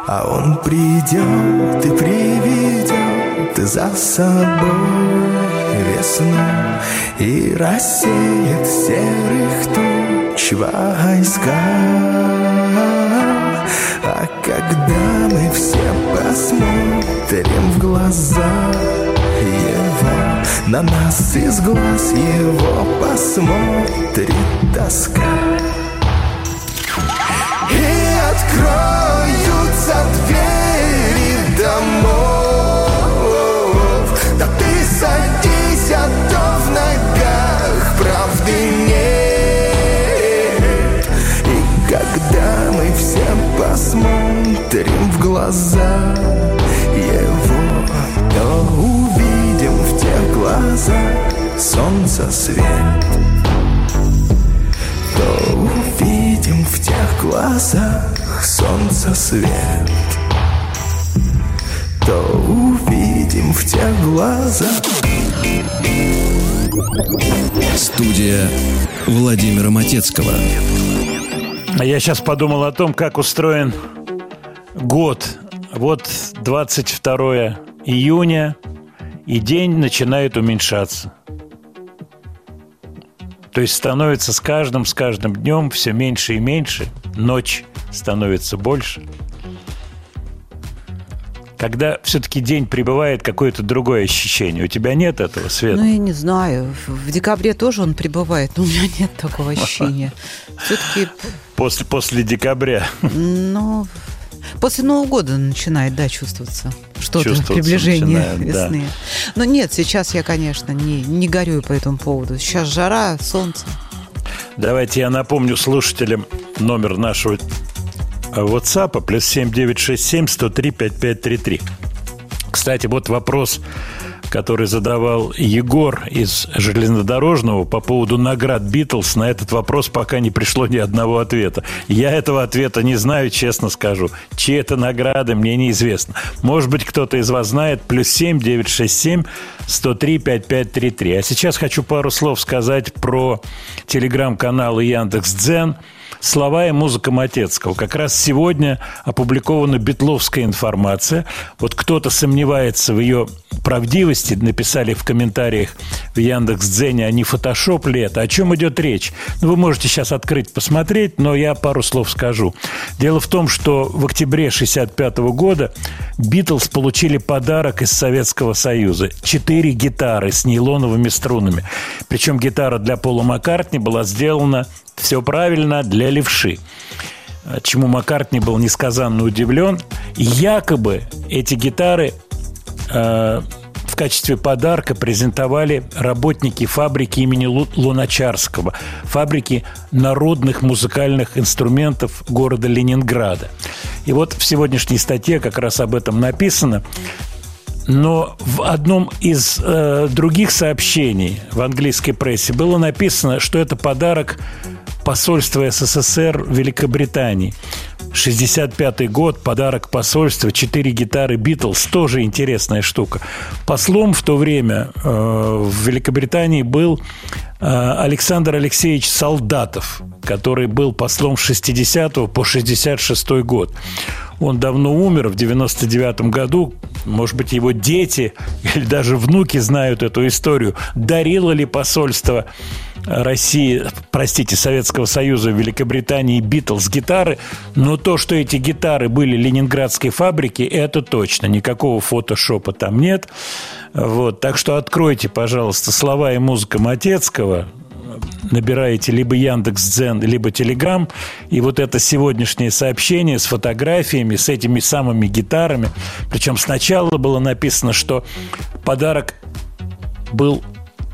Speaker 9: А он придет и приведет за собой
Speaker 11: весну И рассеет серых туч войска А когда мы все посмотрим в глаза его На нас из глаз его посмотрит тоска. И откроются двери домов Да ты садись, посмотрим в глаза. Его То увидим в тех глазах. Солнца свет То увидим в тех глазах. Солнца свет То увидим в тех глазах.
Speaker 12: Студия Владимира Матецкого.
Speaker 1: А я сейчас подумал о том, как устроен год. Вот 22 июня, и день начинает уменьшаться. То есть становится с каждым, с каждым днем все меньше и меньше. Ночь становится больше. Когда все-таки день прибывает, какое-то другое ощущение. У тебя нет этого, Света?
Speaker 2: Ну, я не знаю. В декабре тоже он прибывает, но у меня нет такого (laughs) ощущения. Все-таки,
Speaker 1: После, после декабря.
Speaker 2: ну, после Нового года начинает, да, чувствоваться что-то, приближение
Speaker 1: начинает, да.
Speaker 2: весны. Но нет, сейчас я, конечно, не, не горюю по этому поводу. Сейчас жара, солнце.
Speaker 1: Давайте я напомню слушателям номер нашего WhatsApp плюс 7967 103 5533. Кстати, вот вопрос, который задавал Егор из железнодорожного по поводу наград Битлз. На этот вопрос пока не пришло ни одного ответа. Я этого ответа не знаю, честно скажу. Чьи это награды, мне неизвестно. Может быть, кто-то из вас знает. Плюс 7 967 103 5533. А сейчас хочу пару слов сказать про телеграм-каналы Яндекс.Дзен – Слова и музыка Матецкого. Как раз сегодня опубликована битловская информация. Вот кто-то сомневается в ее правдивости, написали в комментариях в Яндекс.Дзене, а не фотошоп ли это? О чем идет речь? Ну, вы можете сейчас открыть, посмотреть, но я пару слов скажу. Дело в том, что в октябре 65 года Битлз получили подарок из Советского Союза. Четыре гитары с нейлоновыми струнами. Причем гитара для Пола Маккартни была сделана все правильно для левши. Чему Маккартни был несказанно удивлен. Якобы эти гитары э, в качестве подарка презентовали работники фабрики имени Лу- Луначарского, фабрики народных музыкальных инструментов города Ленинграда. И вот в сегодняшней статье как раз об этом написано. Но в одном из э, других сообщений в английской прессе было написано, что это подарок посольства СССР Великобритании. 65 год, подарок посольства, четыре гитары Битлз, тоже интересная штука. Послом в то время э, в Великобритании был э, Александр Алексеевич Солдатов, который был послом с 60 по 66 год. Он давно умер в 99 году. Может быть, его дети (laughs) или даже внуки знают эту историю. Дарило ли посольство России, простите, Советского Союза, Великобритании Битлз гитары, но то, что эти гитары были ленинградской фабрики, это точно. Никакого фотошопа там нет. Вот, так что откройте, пожалуйста, слова и музыка Матецкого, набираете либо Яндекс.Дзен, либо Телеграм, и вот это сегодняшнее сообщение с фотографиями, с этими самыми гитарами. Причем сначала было написано, что подарок был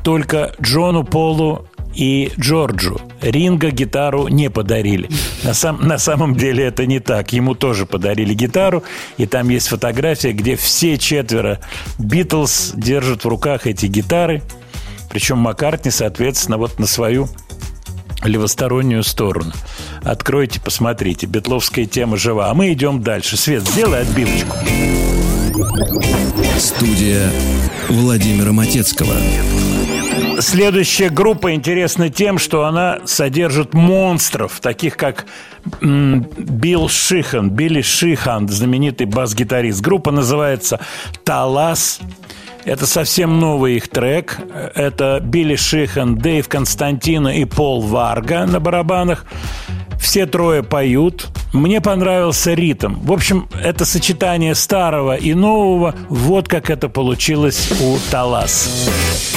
Speaker 1: только Джону Полу и Джорджу. Ринга гитару не подарили. На, сам, на самом деле это не так. Ему тоже подарили гитару, и там есть фотография, где все четверо Битлз держат в руках эти гитары. Причем Маккартни, соответственно, вот на свою левостороннюю сторону. Откройте, посмотрите. Бетловская тема жива. А мы идем дальше. Свет, сделай отбивочку.
Speaker 12: Студия Владимира Матецкого.
Speaker 1: Следующая группа интересна тем, что она содержит монстров, таких как Билл Шихан, Билли Шихан, знаменитый бас-гитарист. Группа называется «Талас».
Speaker 13: Это совсем новый их трек. Это Билли Шихан, Дэйв Константина и Пол Варга на барабанах. Все трое поют. Мне понравился ритм. В общем, это сочетание старого и нового. Вот как это получилось у Талас.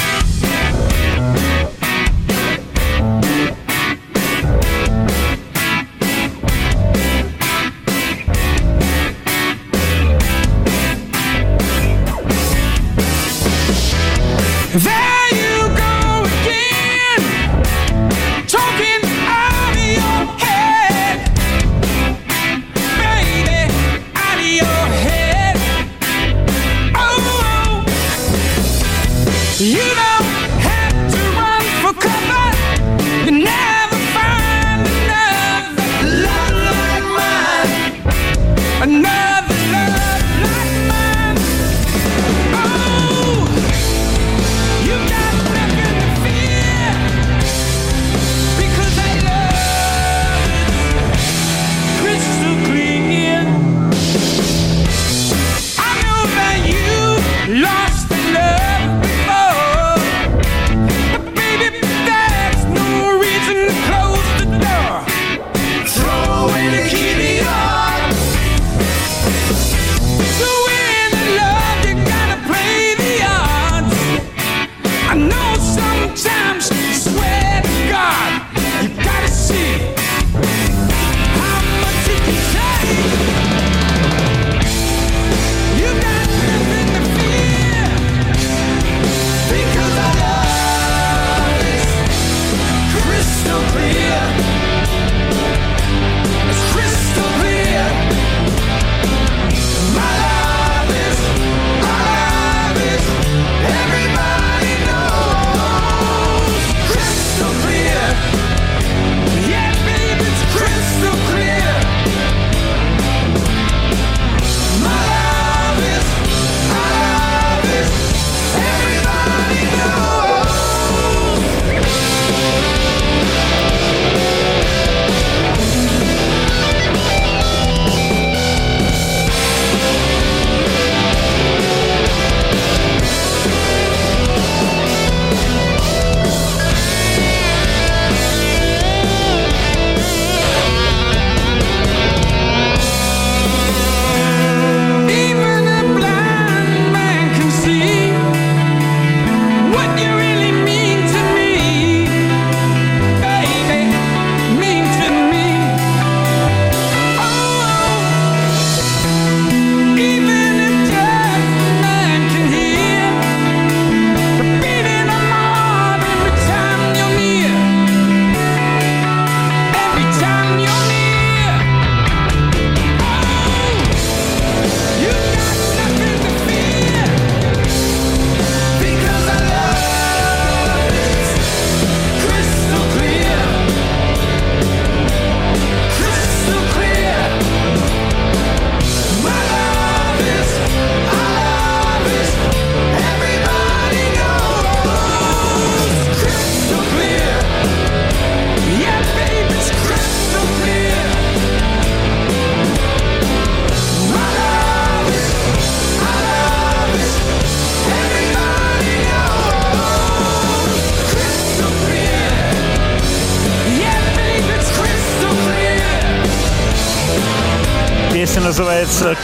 Speaker 13: Называется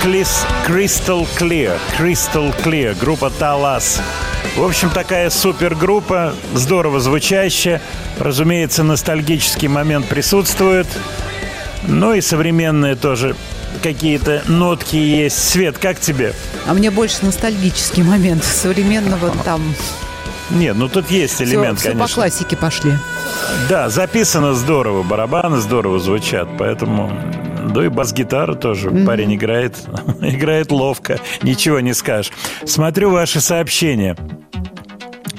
Speaker 13: Crystal Clear. Crystal Clear. Группа Талас. В общем, такая супергруппа, здорово звучащая. Разумеется, ностальгический момент присутствует. Ну и современные тоже какие-то нотки есть. Свет, как тебе?
Speaker 2: А мне больше ностальгический момент современного там.
Speaker 13: Нет, ну тут есть
Speaker 2: Все,
Speaker 13: элемент,
Speaker 2: все по
Speaker 13: конечно.
Speaker 2: классике пошли.
Speaker 13: Да, записано здорово, барабаны здорово звучат, поэтому... Да и бас-гитара тоже парень играет, (laughs) играет ловко, ничего не скажешь. Смотрю ваши сообщения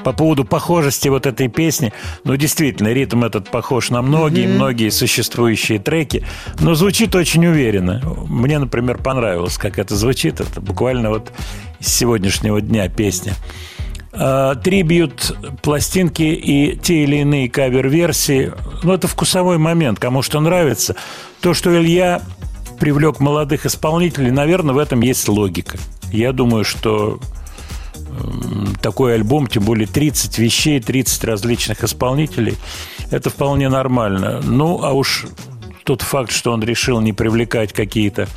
Speaker 13: по поводу похожести вот этой песни. Ну, действительно, ритм этот похож на многие, многие существующие треки, но звучит очень уверенно. Мне, например, понравилось, как это звучит. Это буквально вот с сегодняшнего дня песня. А, Трибьют, пластинки и те или иные кавер-версии. Ну, это вкусовой момент, кому что нравится. То, что Илья привлек молодых исполнителей, наверное, в этом есть логика. Я думаю, что
Speaker 1: такой альбом, тем более 30 вещей, 30 различных исполнителей, это вполне нормально. Ну, а уж тот факт, что он решил не привлекать какие-то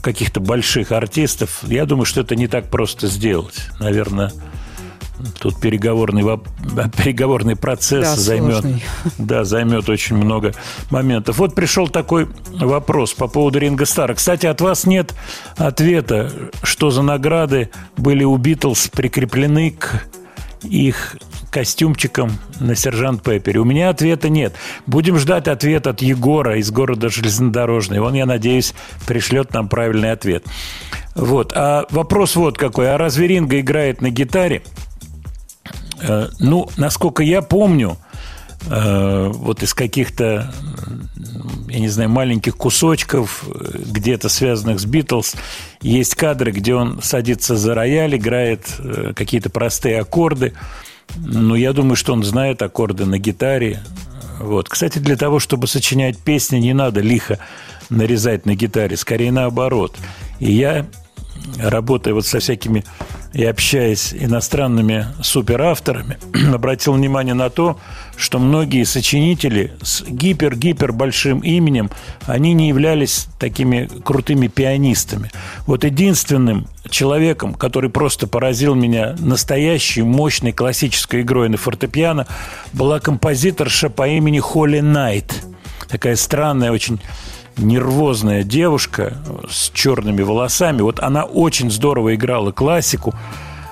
Speaker 1: каких-то больших артистов, я думаю, что это не так просто сделать. Наверное, тут переговорный, переговорный процесс
Speaker 2: Да,
Speaker 1: займет,
Speaker 2: сложный.
Speaker 1: да, займет очень много моментов. Вот пришел такой вопрос по поводу Ринга Стара. Кстати, от вас нет ответа, что за награды были у Битлз прикреплены к их костюмчиком на сержант Пеппере. У меня ответа нет. Будем ждать ответ от Егора из города Железнодорожный. Он, я надеюсь, пришлет нам правильный ответ. Вот. А вопрос вот какой. А разве Ринга играет на гитаре? Э, Ну, насколько я помню, э, вот из каких-то, я не знаю, маленьких кусочков, э, где-то связанных с Битлз, есть кадры, где он садится за рояль, играет какие-то простые аккорды. Ну, я думаю, что он знает аккорды на гитаре. Вот. Кстати, для того, чтобы сочинять песни, не надо лихо нарезать на гитаре, скорее наоборот. И я работая вот со всякими и общаясь иностранными суперавторами, (clears throat) обратил внимание на то, что многие сочинители с гипер-гипер большим именем, они не являлись такими крутыми пианистами. Вот единственным человеком, который просто поразил меня настоящей мощной классической игрой на фортепиано, была композиторша по имени Холли Найт. Такая странная, очень нервозная девушка с черными волосами. Вот она очень здорово играла классику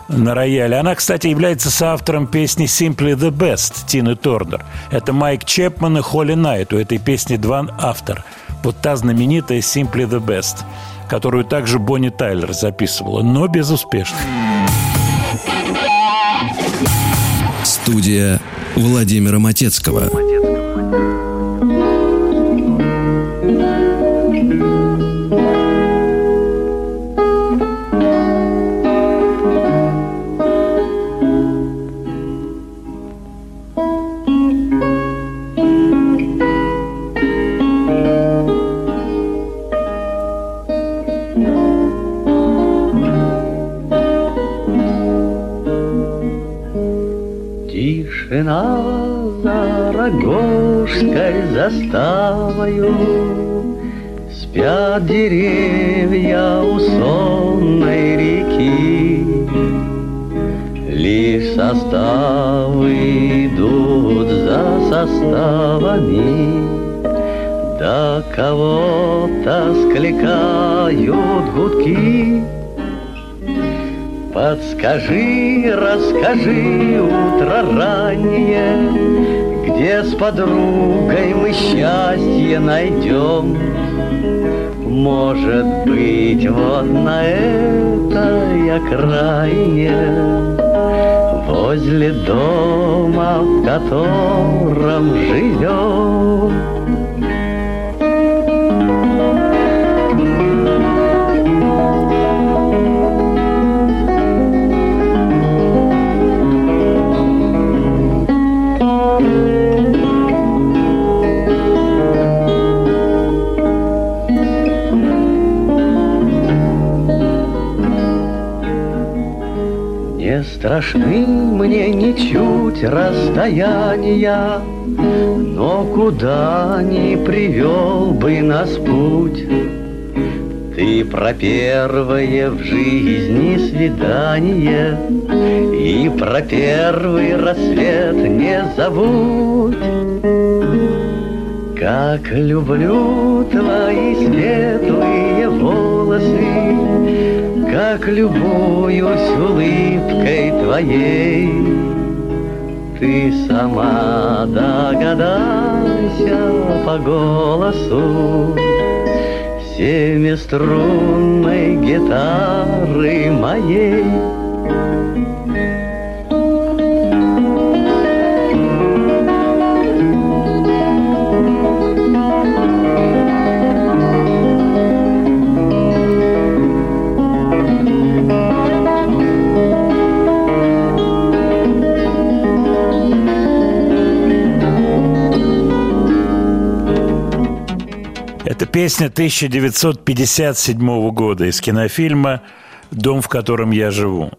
Speaker 1: на рояле. Она, кстати, является соавтором песни «Simply the Best» Тины Торнер. Это Майк Чепман и Холли Найт. У этой песни два автора. Вот та знаменитая «Simply the Best», которую также Бонни Тайлер записывала, но безуспешно.
Speaker 6: Студия Владимира Матецкого.
Speaker 14: Тишина за Рогожской заставою. Спят деревья у сонной реки. Лишь составы идут за составами. Да кого-то скликают гудки Подскажи, расскажи утро раннее, Где с подругой мы счастье найдем. Может быть, вот на этой окраине, Возле дома, в котором живем. Страшны мне ничуть расстояния, Но куда ни привел бы нас путь. Ты про первое в жизни свидание И про первый рассвет не забудь. Как люблю твои светлые волосы, Как любуюсь улыбкой твоей. Ты сама догадайся по голосу Семиструнной гитары моей.
Speaker 1: Песня 1957 года из кинофильма «Дом, в котором я живу».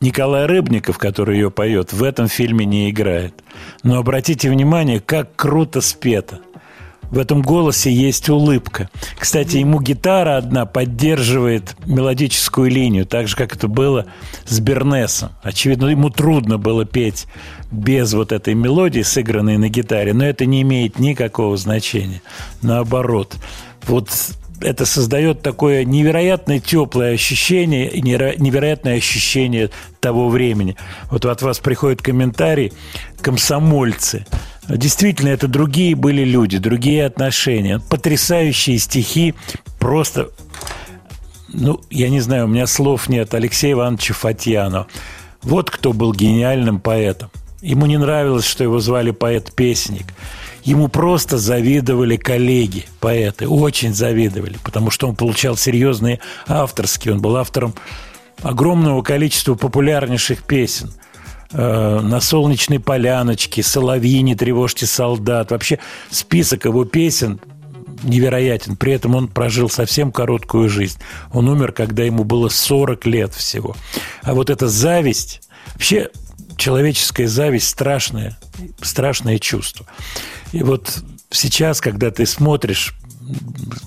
Speaker 1: Николай Рыбников, который ее поет, в этом фильме не играет. Но обратите внимание, как круто спето. В этом голосе есть улыбка. Кстати, ему гитара одна поддерживает мелодическую линию, так же, как это было с Бернесом. Очевидно, ему трудно было петь без вот этой мелодии, сыгранной на гитаре, но это не имеет никакого значения. Наоборот, вот это создает такое невероятно теплое ощущение невероятное ощущение того времени. Вот от вас приходит комментарий «комсомольцы». Действительно, это другие были люди, другие отношения. Потрясающие стихи, просто... Ну, я не знаю, у меня слов нет. Алексей Иванович Фатьянов. Вот кто был гениальным поэтом. Ему не нравилось, что его звали поэт-песенник. Ему просто завидовали коллеги, поэты, очень завидовали, потому что он получал серьезные авторские, он был автором огромного количества популярнейших песен. Э, на солнечной поляночке, соловьи, не тревожьте солдат. Вообще список его песен невероятен. При этом он прожил совсем короткую жизнь. Он умер, когда ему было 40 лет всего. А вот эта зависть, вообще человеческая зависть страшное, страшное чувство. И вот сейчас, когда ты смотришь,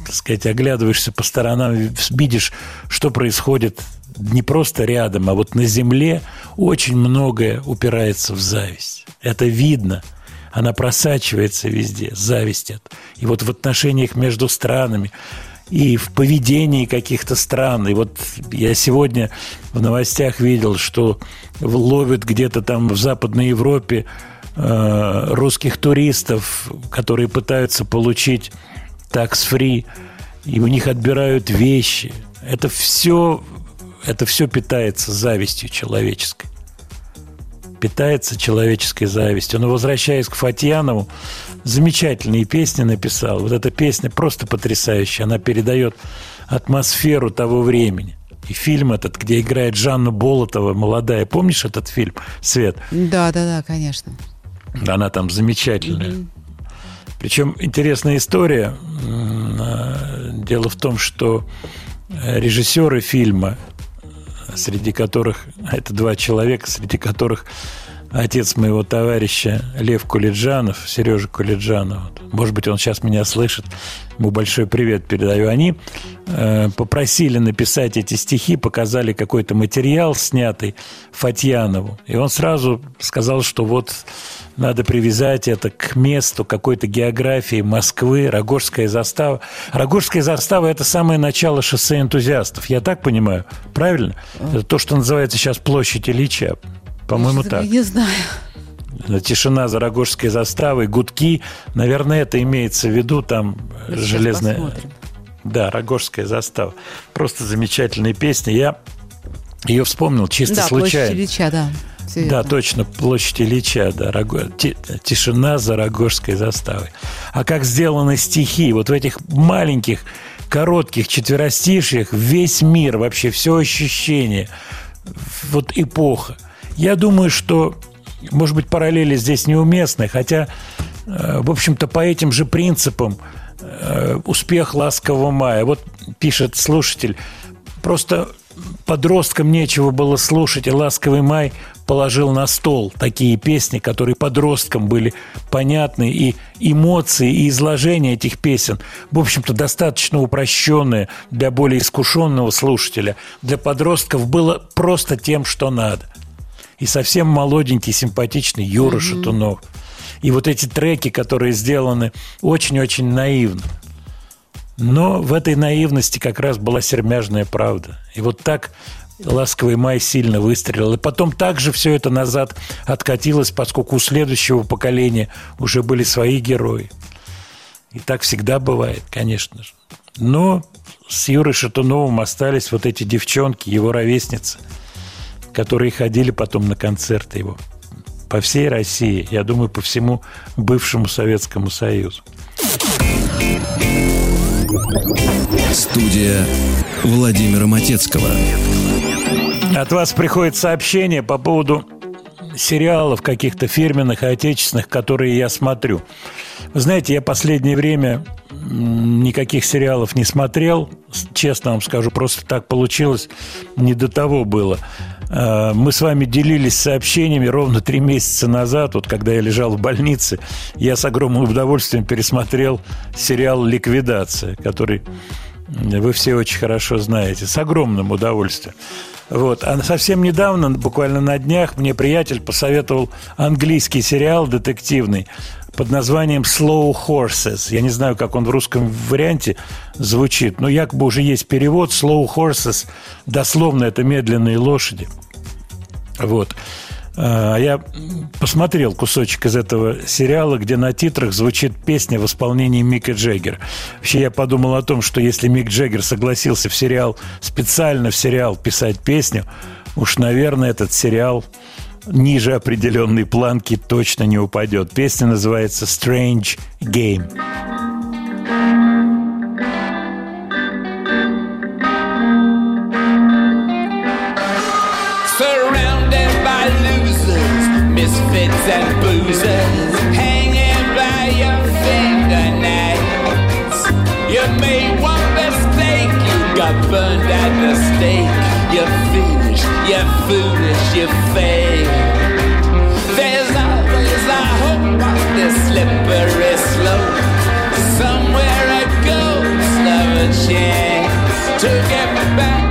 Speaker 1: так сказать, оглядываешься по сторонам, видишь, что происходит не просто рядом, а вот на земле очень многое упирается в зависть. Это видно. Она просачивается везде, зависть это. И вот в отношениях между странами, и в поведении каких-то стран. И вот я сегодня в новостях видел, что ловят где-то там в Западной Европе э, русских туристов, которые пытаются получить такс-фри, и у них отбирают вещи. Это все это все питается завистью человеческой. Питается человеческой завистью. Но возвращаясь к Фатьянову, замечательные песни написал. Вот эта песня просто потрясающая. Она передает атмосферу того времени. И фильм этот, где играет Жанна Болотова, молодая. Помнишь этот фильм, Свет?
Speaker 2: Да, да, да, конечно.
Speaker 1: Она там замечательная. Mm-hmm. Причем интересная история. Дело в том, что режиссеры фильма среди которых, это два человека, среди которых отец моего товарища Лев Кулиджанов, Сережа Кулиджанов, может быть, он сейчас меня слышит, ему большой привет передаю. Они э, попросили написать эти стихи, показали какой-то материал, снятый Фатьянову, и он сразу сказал, что вот надо привязать это к месту какой-то географии Москвы, Рогожская застава. Рогожская застава – это самое начало шоссе энтузиастов. Я так понимаю? Правильно? Это то, что называется сейчас площадь Ильича. По-моему, так.
Speaker 2: Я не знаю.
Speaker 1: Тишина за Рогожской заставой, гудки. Наверное, это имеется в виду там Мы железная... Посмотрим. Да, Рогожская застава. Просто замечательная песня. Я ее вспомнил чисто
Speaker 2: да,
Speaker 1: случайно.
Speaker 2: Площадь Ильича, да.
Speaker 1: Все да, это. точно, площадь Ильича, да, Рого... тишина за Рогожской заставой. А как сделаны стихи, вот в этих маленьких, коротких четверостишьях весь мир, вообще все ощущение, вот эпоха. Я думаю, что, может быть, параллели здесь неуместны, хотя, э, в общем-то, по этим же принципам э, успех «Ласкового мая». Вот пишет слушатель, просто подросткам нечего было слушать, и «Ласковый май» положил на стол такие песни, которые подросткам были понятны, и эмоции, и изложение этих песен, в общем-то, достаточно упрощенные для более искушенного слушателя. Для подростков было просто тем, что надо. И совсем молоденький, симпатичный Юра mm-hmm. Шатунов. И вот эти треки, которые сделаны очень-очень наивно. Но в этой наивности как раз была сермяжная правда. И вот так «Ласковый май» сильно выстрелил. И потом также все это назад откатилось, поскольку у следующего поколения уже были свои герои. И так всегда бывает, конечно же. Но с Юрой Шатуновым остались вот эти девчонки, его ровесницы, которые ходили потом на концерты его по всей России, я думаю, по всему бывшему Советскому Союзу.
Speaker 6: Студия Владимира Матецкого.
Speaker 1: От вас приходит сообщение по поводу сериалов каких-то фирменных и отечественных, которые я смотрю. Вы знаете, я последнее время никаких сериалов не смотрел. Честно вам скажу, просто так получилось. Не до того было. Э, мы с вами делились сообщениями ровно три месяца назад, вот когда я лежал в больнице, я с огромным удовольствием пересмотрел сериал «Ликвидация», который вы все очень хорошо знаете, с огромным удовольствием. Вот. А совсем недавно, буквально на днях, мне приятель посоветовал английский сериал детективный под названием Slow Horses. Я не знаю, как он в русском варианте звучит, но якобы уже есть перевод Slow Horses. Дословно это медленные лошади. Вот. А я посмотрел кусочек из этого сериала, где на титрах звучит песня в исполнении Мика Джеггера. Вообще я подумал о том, что если Мик Джеггер согласился в сериал, специально в сериал писать песню, уж, наверное, этот сериал ниже определенной планки точно не упадет. Песня называется «Strange Game».
Speaker 4: And boozers, hanging by your fingernails. You made one mistake, you got burned at the stake. You're finished, you're foolish, you fail. There's always a hope on this slippery slope. Somewhere a ghost of a chance to get back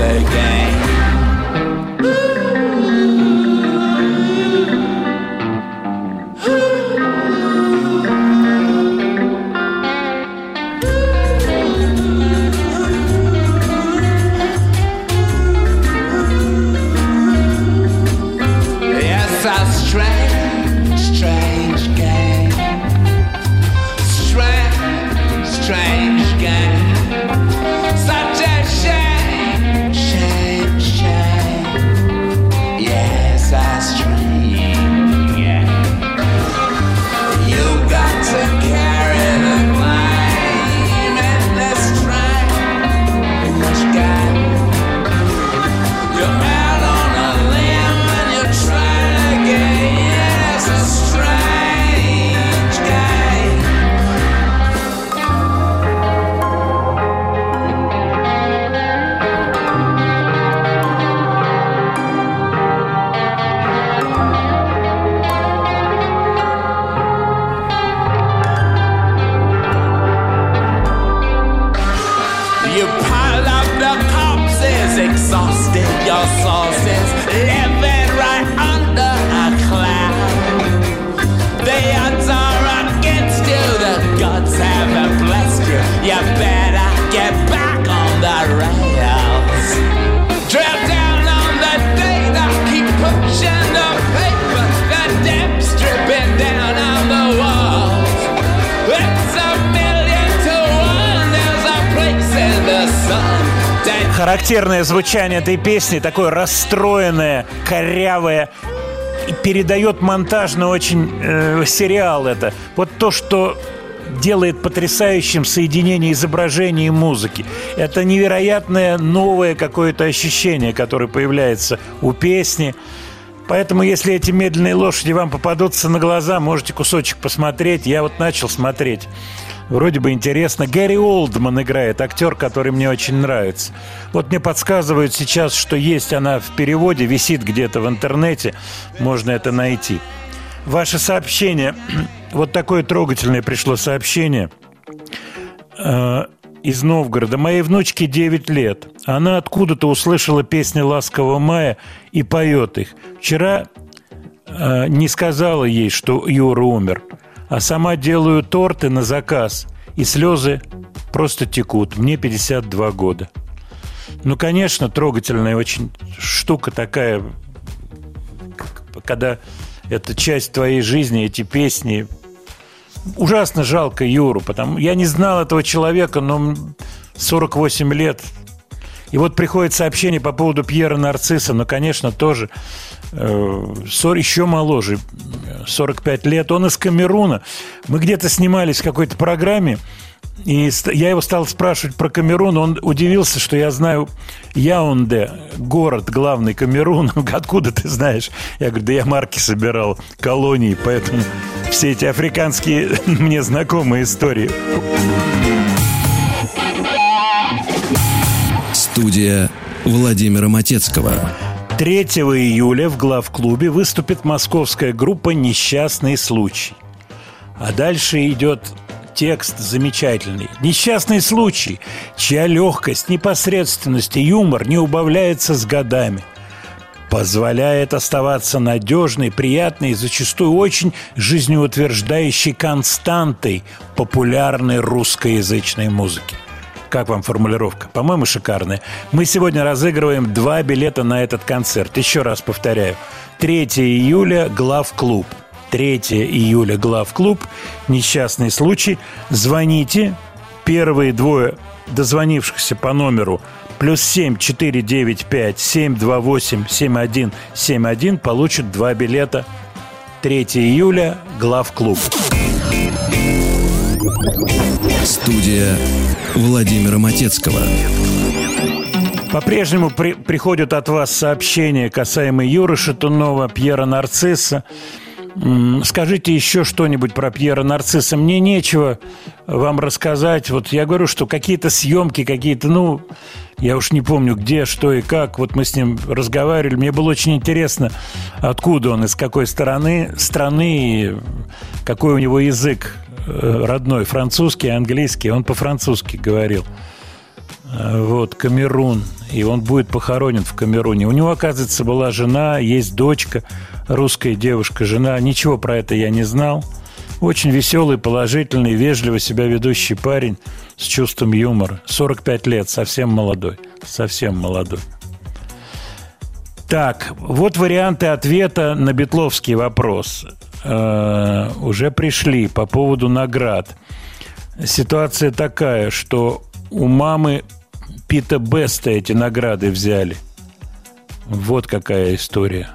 Speaker 4: again.
Speaker 1: Характерное звучание этой песни, такое расстроенное, корявое, передает монтажно очень э, сериал это. Вот то, что делает потрясающим соединение изображения и музыки. Это невероятное новое какое-то ощущение, которое появляется у песни. Поэтому, если эти медленные лошади вам попадутся на глаза, можете кусочек посмотреть. Я вот начал смотреть. Вроде бы интересно. Гэри Олдман играет, актер, который мне очень нравится. Вот мне подсказывают сейчас, что есть она в переводе, висит где-то в интернете. Можно это найти. Ваше сообщение. (clears throat) Вот такое трогательное пришло сообщение э, из Новгорода. Моей внучке 9 лет. Она откуда-то услышала песни «Ласкового мая» и поет их. Вчера э, не сказала ей, что Юра умер, а сама делаю торты на заказ, и слезы просто текут. Мне 52 года. Ну, конечно, трогательная очень штука такая, когда это часть твоей жизни, эти песни. Ужасно жалко Юру, потому я не знал этого человека, но 48 лет. И вот приходит сообщение по поводу Пьера Нарцисса, но, конечно, тоже э, 40, еще моложе, 45 лет. Он из Камеруна. Мы где-то снимались в какой-то программе, и я его стал спрашивать про Камерун. Он удивился, что я знаю Яунде, город главный Камеруна. (laughs) Откуда ты знаешь? Я говорю, да я марки собирал, колонии, поэтому все эти африканские (laughs) мне знакомые истории.
Speaker 6: Студия Владимира Матецкого.
Speaker 1: 3 июля в главклубе выступит московская группа «Несчастный случай». А дальше идет текст замечательный. Несчастный случай, чья легкость, непосредственность и юмор не убавляется с годами позволяет оставаться надежной, приятной и зачастую очень жизнеутверждающей константой популярной русскоязычной музыки. Как вам формулировка? По-моему, шикарная. Мы сегодня разыгрываем два билета на этот концерт. Еще раз повторяю. 3 июля главклуб. 3 июля главклуб. Несчастный случай. Звоните. Первые двое дозвонившихся по номеру плюс 7 495 728 7171 получат два билета 3 июля главклуб.
Speaker 6: Студия Владимира Матецкого.
Speaker 1: По-прежнему при, приходят от вас сообщения касаемо Юры Шатунова, Пьера Нарцисса. Скажите еще что-нибудь про Пьера Нарцисса. Мне нечего вам рассказать. Вот я говорю, что какие-то съемки, какие-то, ну, я уж не помню, где, что и как. Вот мы с ним разговаривали. Мне было очень интересно, откуда он, из какой стороны, страны, какой у него язык э, родной, французский, английский. Он по-французски говорил. Э, вот, Камерун. И он будет похоронен в Камеруне. У него, оказывается, была жена, есть дочка, русская девушка, жена. Ничего про это я не знал. Очень веселый, положительный, вежливо себя ведущий парень с чувством юмора. 45 лет, совсем молодой. Совсем молодой. Так, вот варианты ответа на Бетловский вопрос. Э, уже пришли по поводу наград. Ситуация такая, что у мамы Пита Беста эти награды взяли. Вот какая история.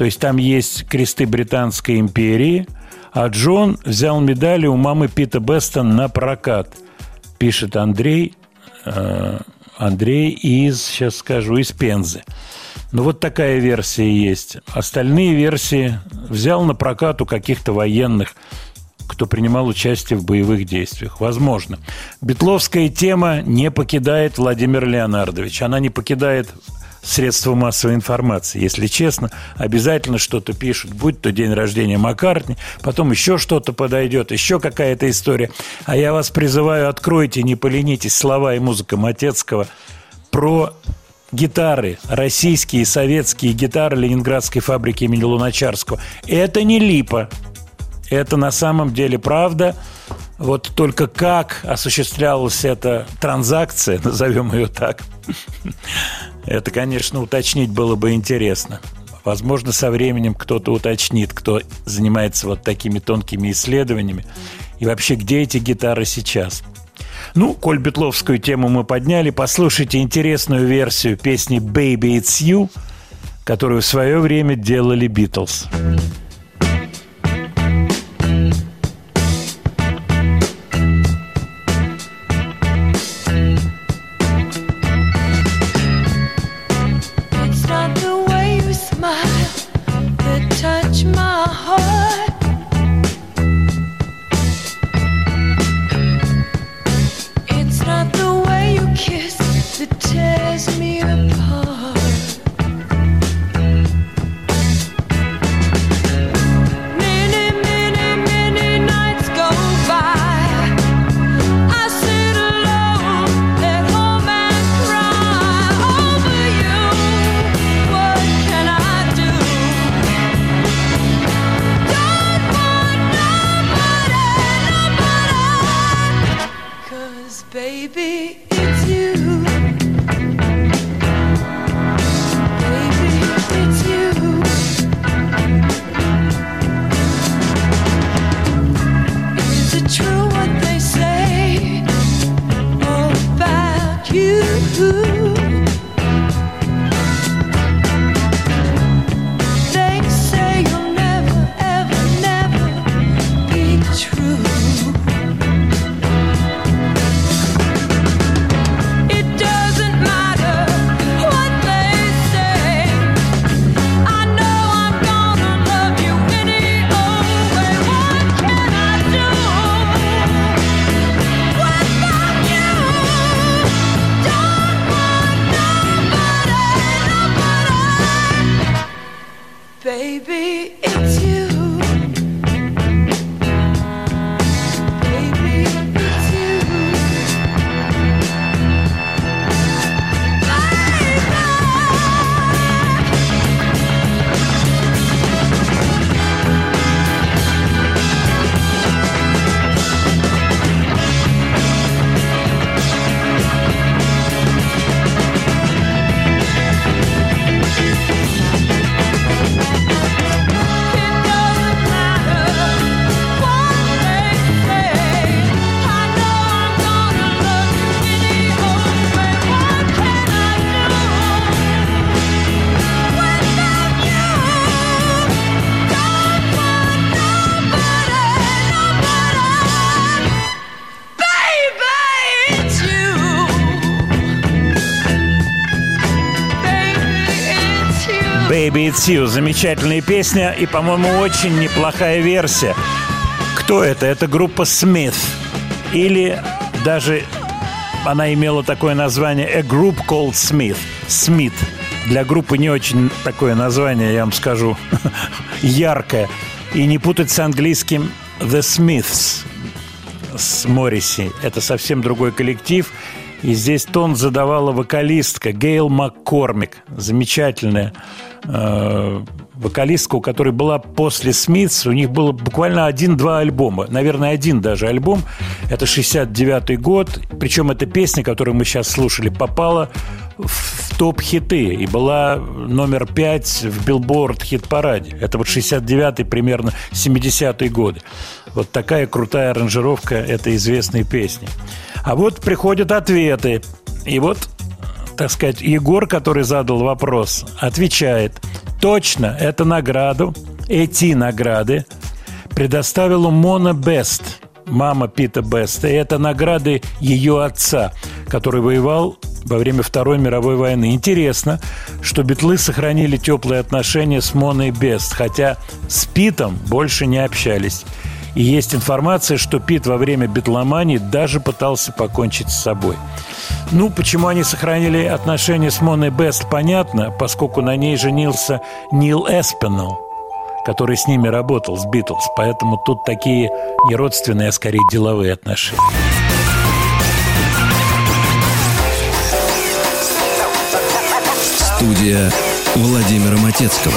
Speaker 1: То есть там есть кресты Британской империи – а Джон взял медали у мамы Пита Беста на прокат, пишет Андрей. Э, Андрей из, сейчас скажу, из Пензы. Ну, вот такая версия есть. Остальные версии взял на прокат у каких-то военных, кто принимал участие в боевых действиях. Возможно. Бетловская тема не покидает Владимир Леонардович. Она не покидает средства массовой информации. Если честно, обязательно что-то пишут, будь то день рождения Маккартни, потом еще что-то подойдет, еще какая-то история. А я вас призываю, откройте, не поленитесь, слова и музыка Матецкого про гитары, российские советские гитары Ленинградской фабрики имени Луначарского. Это не липа. Это на самом деле правда. Вот только как осуществлялась эта транзакция, (laughs) назовем ее так, (laughs) это, конечно, уточнить было бы интересно. Возможно, со временем кто-то уточнит, кто занимается вот такими тонкими исследованиями. И вообще, где эти гитары сейчас? Ну, коль Бетловскую тему мы подняли, послушайте интересную версию песни «Baby, it's you», которую в свое время делали «Битлз».
Speaker 3: Baby, Baby It's You.
Speaker 1: Замечательная песня и, по-моему, очень неплохая версия. Кто это? Это группа Smith. Или даже она имела такое название A Group Called Smith. Смит. Для группы не очень такое название, я вам скажу, (laughs) яркое. И не путать с английским The Smiths с Морриси. Это совсем другой коллектив. И здесь тон задавала вокалистка Гейл Маккормик. Замечательная э, вокалистка, у которой была после Смитс. У них было буквально один-два альбома. Наверное, один даже альбом. Это 69-й год. Причем эта песня, которую мы сейчас слушали, попала в топ-хиты и была номер пять в Билборд хит-параде. Это вот 69-й, примерно 70-е годы. Вот такая крутая аранжировка этой известной песни. А вот приходят ответы. И вот, так сказать, Егор, который задал вопрос, отвечает. Точно, эту награду, эти награды предоставила Мона Бест, мама Пита Беста. И это награды ее отца, который воевал во время Второй мировой войны. Интересно, что битлы сохранили теплые отношения с Моной Бест, хотя с Питом больше не общались. И есть информация, что Пит во время битломании даже пытался покончить с собой. Ну, почему они сохранили отношения с Моной Бест, понятно, поскольку на ней женился Нил Эспинал, который с ними работал, с Битлз. Поэтому тут такие не родственные, а скорее деловые отношения.
Speaker 13: Студия Владимира Матецкого.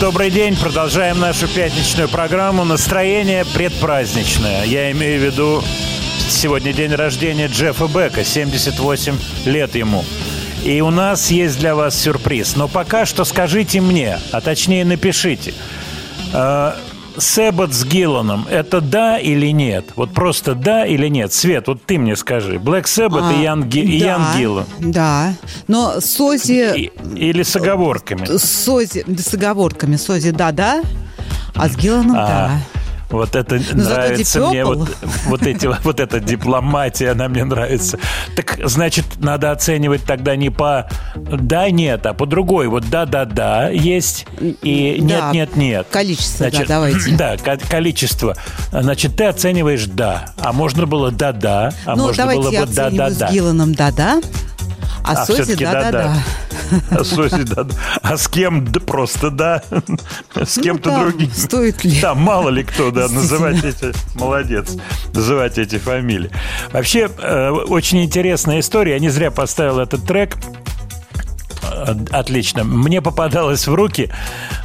Speaker 1: Добрый день. Продолжаем нашу пятничную программу. Настроение предпраздничное. Я имею в виду сегодня день рождения Джеффа Бека, 78 лет ему. И у нас есть для вас сюрприз. Но пока что скажите мне, а точнее напишите. Сэббот с Гилланом – это да или нет? Вот просто да или нет? Свет, вот ты мне скажи. Блэк Сэббот и Ян, Ги-
Speaker 2: да,
Speaker 1: Ян Гиллан.
Speaker 2: Да, но Сози...
Speaker 1: Или с оговорками?
Speaker 2: Сози, да, с оговорками. Сози да-да, а с Гилланом
Speaker 1: А,
Speaker 2: да.
Speaker 1: Вот это
Speaker 2: Но
Speaker 1: нравится мне. Вот, вот, эти, вот эта дипломатия, она мне нравится. Так, значит, надо оценивать тогда не по да-нет, а по другой. Вот да-да-да есть и
Speaker 2: Да,
Speaker 1: нет-нет-нет.
Speaker 2: количество, да,
Speaker 1: Значит,
Speaker 2: давайте. (clears throat)
Speaker 1: Да, ко- количество. Значит, ты оцениваешь да. А можно было да-да, а
Speaker 2: ну,
Speaker 1: можно
Speaker 2: давайте
Speaker 1: было
Speaker 2: я
Speaker 1: бы да-да-да.
Speaker 2: с Гилланом да-да, а,
Speaker 1: А,
Speaker 2: Сози да-да-да.
Speaker 1: А Соси, да. А с кем да, просто да? С кем-то
Speaker 2: Ну
Speaker 1: другим.
Speaker 2: стоит ли?
Speaker 1: Да, мало ли кто, да, называть эти... Молодец. Называть эти фамилии. Вообще, э, очень интересная история. Я не зря поставил этот трек. Отлично. Мне попадалась в руки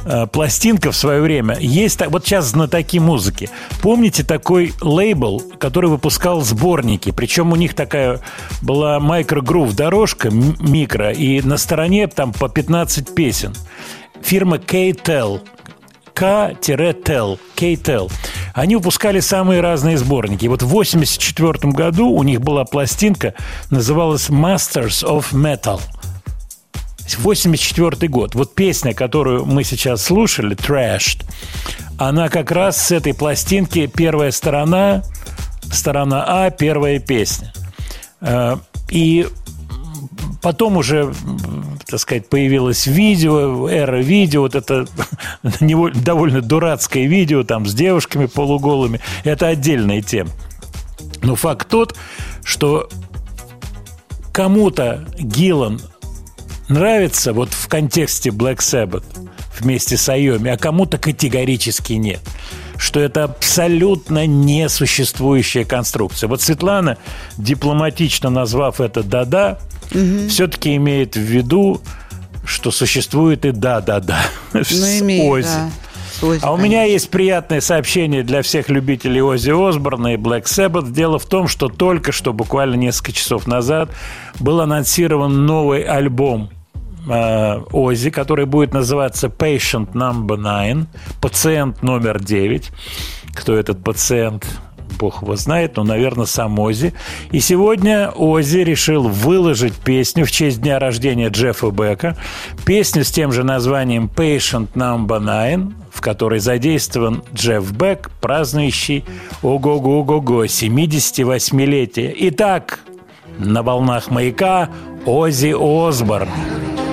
Speaker 1: э, пластинка в свое время. Есть так, вот сейчас знатоки музыки. Помните такой лейбл, который выпускал сборники? Причем у них такая была микрогрув дорожка, микро, и на стороне там по 15 песен. Фирма K-Tel. K-Tel, K-Tel. Они выпускали самые разные сборники. И вот в 84 году у них была пластинка, называлась Masters of Metal. 84 год. Вот песня, которую мы сейчас слушали, Trashed, она как раз с этой пластинки первая сторона, сторона А, первая песня. Э, И потом уже, так сказать, появилось видео, эра видео, вот это (laughs) довольно дурацкое видео там с девушками полуголыми. Это отдельная тема. Но факт тот, что кому-то Гиллан нравится вот в контексте Black Sabbath вместе с Айоми, а кому-то категорически нет. Что это абсолютно несуществующая конструкция. Вот Светлана, дипломатично назвав это «да-да», все-таки имеет в виду, что существует и «да-да-да»
Speaker 2: Ну,
Speaker 1: с
Speaker 2: имеет,
Speaker 1: Оззи.
Speaker 2: да. Оззи,
Speaker 1: А у меня есть приятное сообщение для всех любителей Оззи Осборна и Black Sabbath. Дело в том, что только что, буквально несколько часов назад, был анонсирован новый альбом э, Оззи, который будет называться Patient Number 9, пациент номер 9. Кто этот пациент? Бог его знает, но, наверное, сам Оззи. И сегодня Оззи решил выложить песню в честь дня рождения Джеффа Бека. Песню с тем же названием Patient Number 9, в которой задействован Джефф Бек, празднующий ого-го-го-го 78-летие. Итак, на волнах маяка Оззи Осборн.
Speaker 15: Thank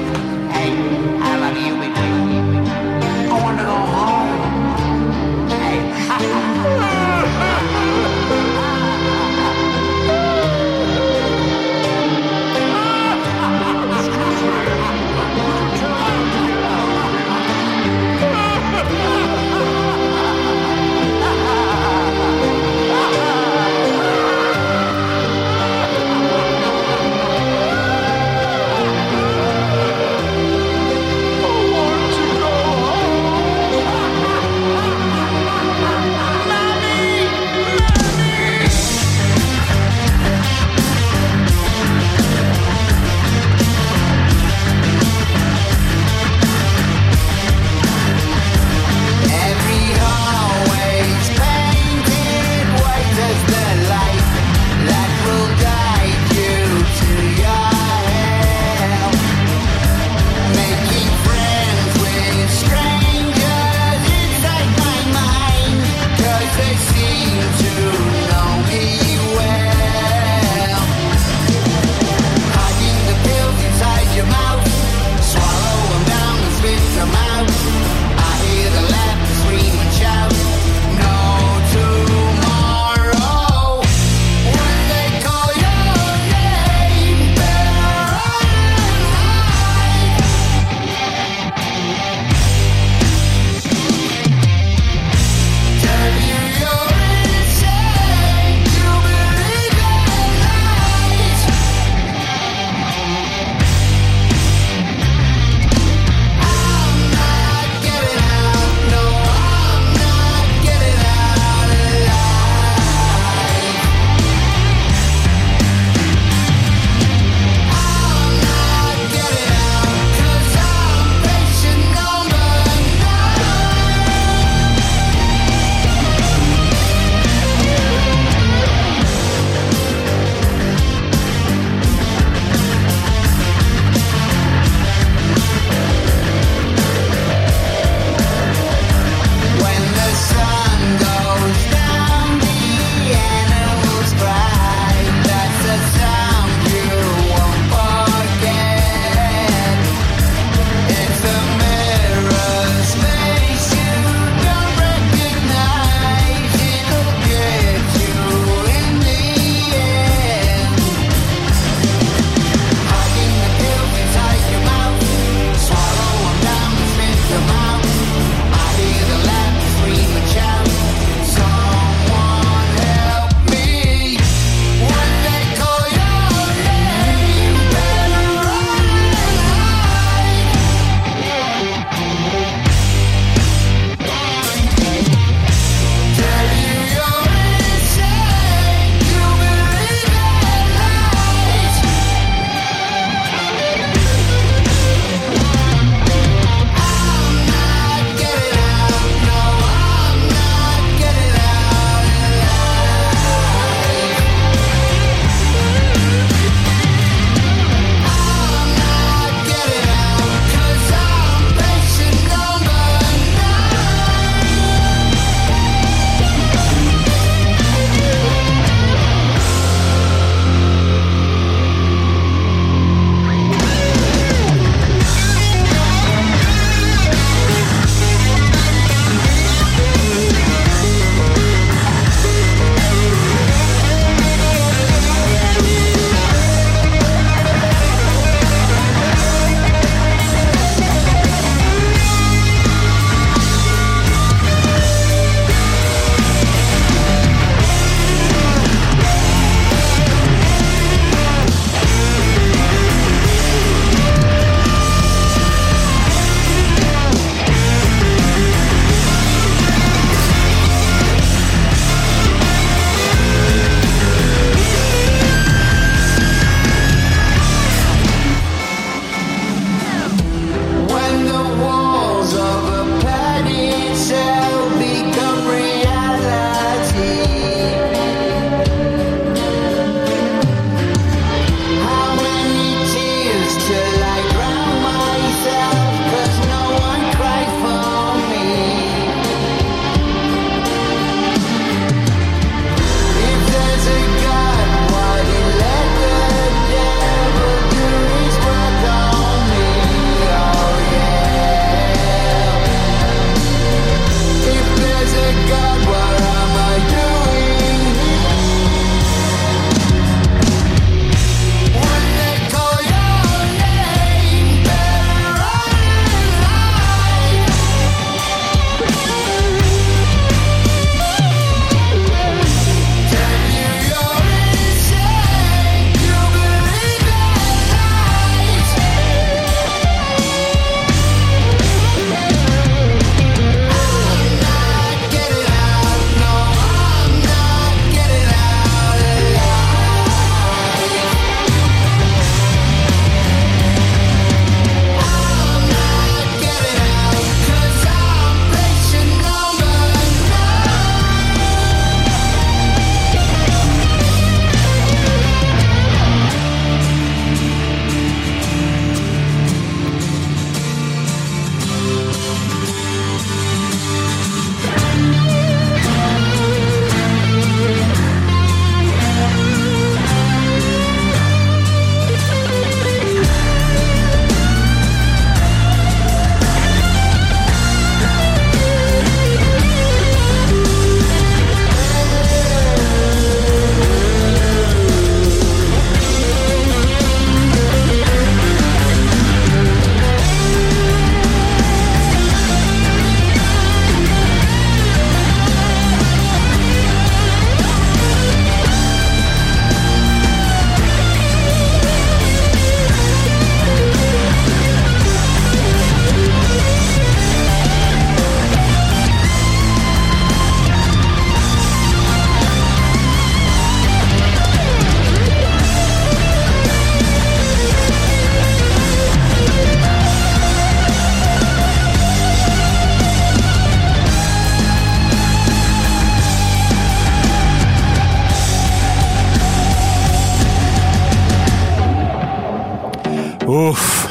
Speaker 1: Уф.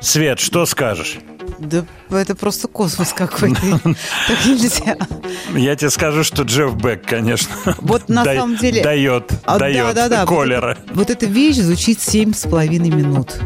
Speaker 1: Свет, что скажешь?
Speaker 2: Да это просто космос какой-то. (laughs) Так нельзя.
Speaker 1: Я тебе скажу, что Джефф Бек, конечно,
Speaker 2: Вот на
Speaker 1: дай-
Speaker 2: самом деле...
Speaker 1: дает,
Speaker 2: А,
Speaker 1: дает
Speaker 2: да, да, да.
Speaker 1: колера.
Speaker 2: Вот, вот эта вещь звучит семь с половиной минут.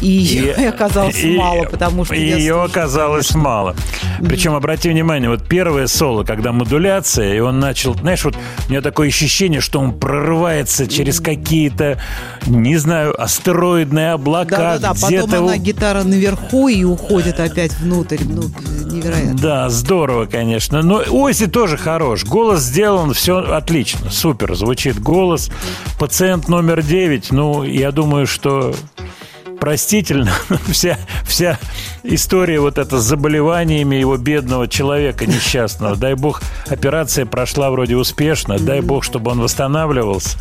Speaker 2: И ее (laughs) оказалось
Speaker 1: и-
Speaker 2: мало, потому что
Speaker 1: ее
Speaker 2: слушала,
Speaker 1: оказалось мало. Причем, обрати внимание, вот первое соло, когда модуляция, и он начал, знаешь, вот у меня такое ощущение, что он прорывается через какие-то, не знаю, астероидные облака,
Speaker 2: Да-да-да, потом она гитара наверху и уходит опять внутрь. Ну, невероятно.
Speaker 1: Да, здорово, конечно. Но Ози тоже хорош. Голос сделан, все отлично, супер. Звучит голос. Пациент номер 9, ну, я думаю, что простительно (laughs) вся, вся история вот эта с заболеваниями его бедного человека несчастного. Дай бог, операция прошла вроде успешно. Дай бог, чтобы он восстанавливался.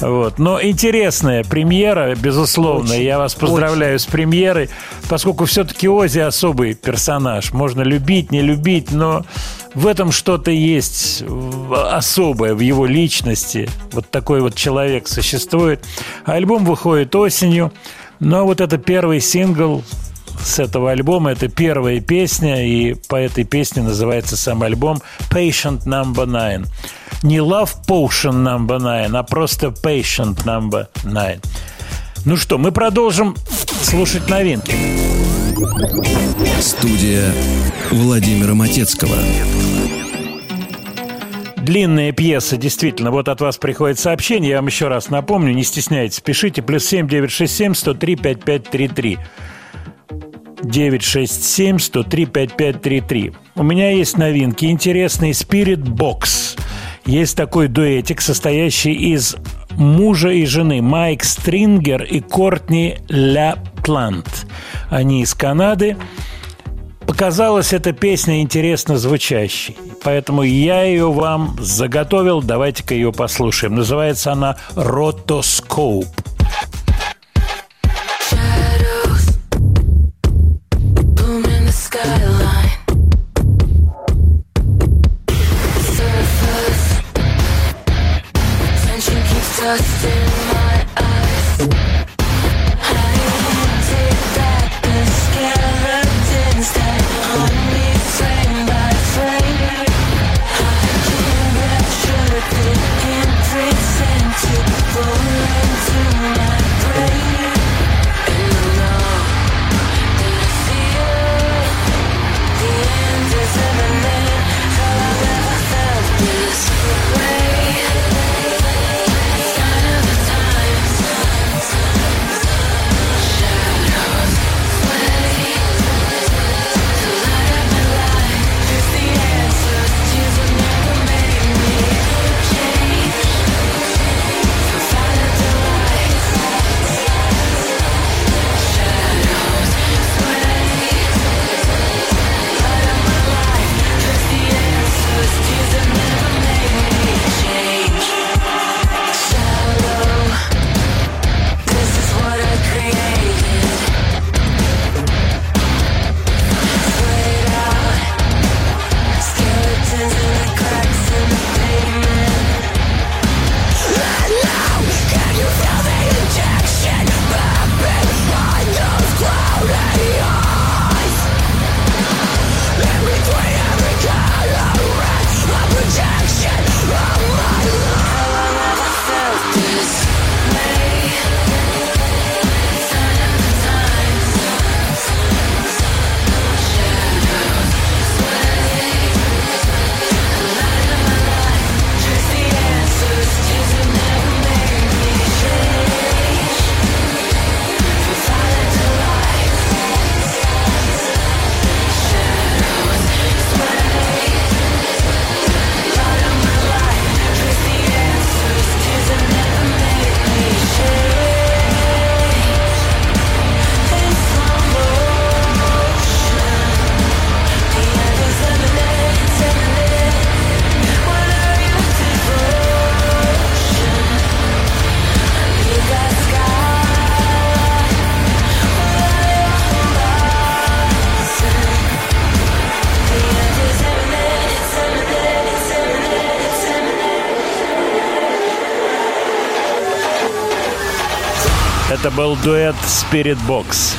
Speaker 1: Вот. Но интересная премьера, безусловно. Я вас поздравляю с премьерой, поскольку все-таки Ози особый персонаж. Можно любить, не любить, но в этом что-то есть особое в его личности. Вот такой вот человек существует. А альбом выходит осенью. Но вот это первый сингл с этого альбома. Это первая песня, и по этой песне называется сам альбом Patient Number Nine. Не Love Potion Number Nine, а просто Patient Number Nine. Ну что, мы продолжим слушать новинки.
Speaker 6: Студия Владимира Матецкого.
Speaker 1: Длинная пьеса, действительно. Вот от вас приходит сообщение. Я вам еще раз напомню, не стесняйтесь, пишите. Плюс семь девять шесть семь сто три пять пять три три. 967 103 5533. У меня есть новинки. Интересный Spirit Box. Есть такой дуэтик, состоящий из мужа и жены Майк Стрингер и Кортни Ля Плант. Они из Канады. Показалась эта песня интересно звучащей. Поэтому я ее вам заготовил. Давайте-ка ее послушаем. Называется она «Ротоскоп». Был дуэт Spirit Box.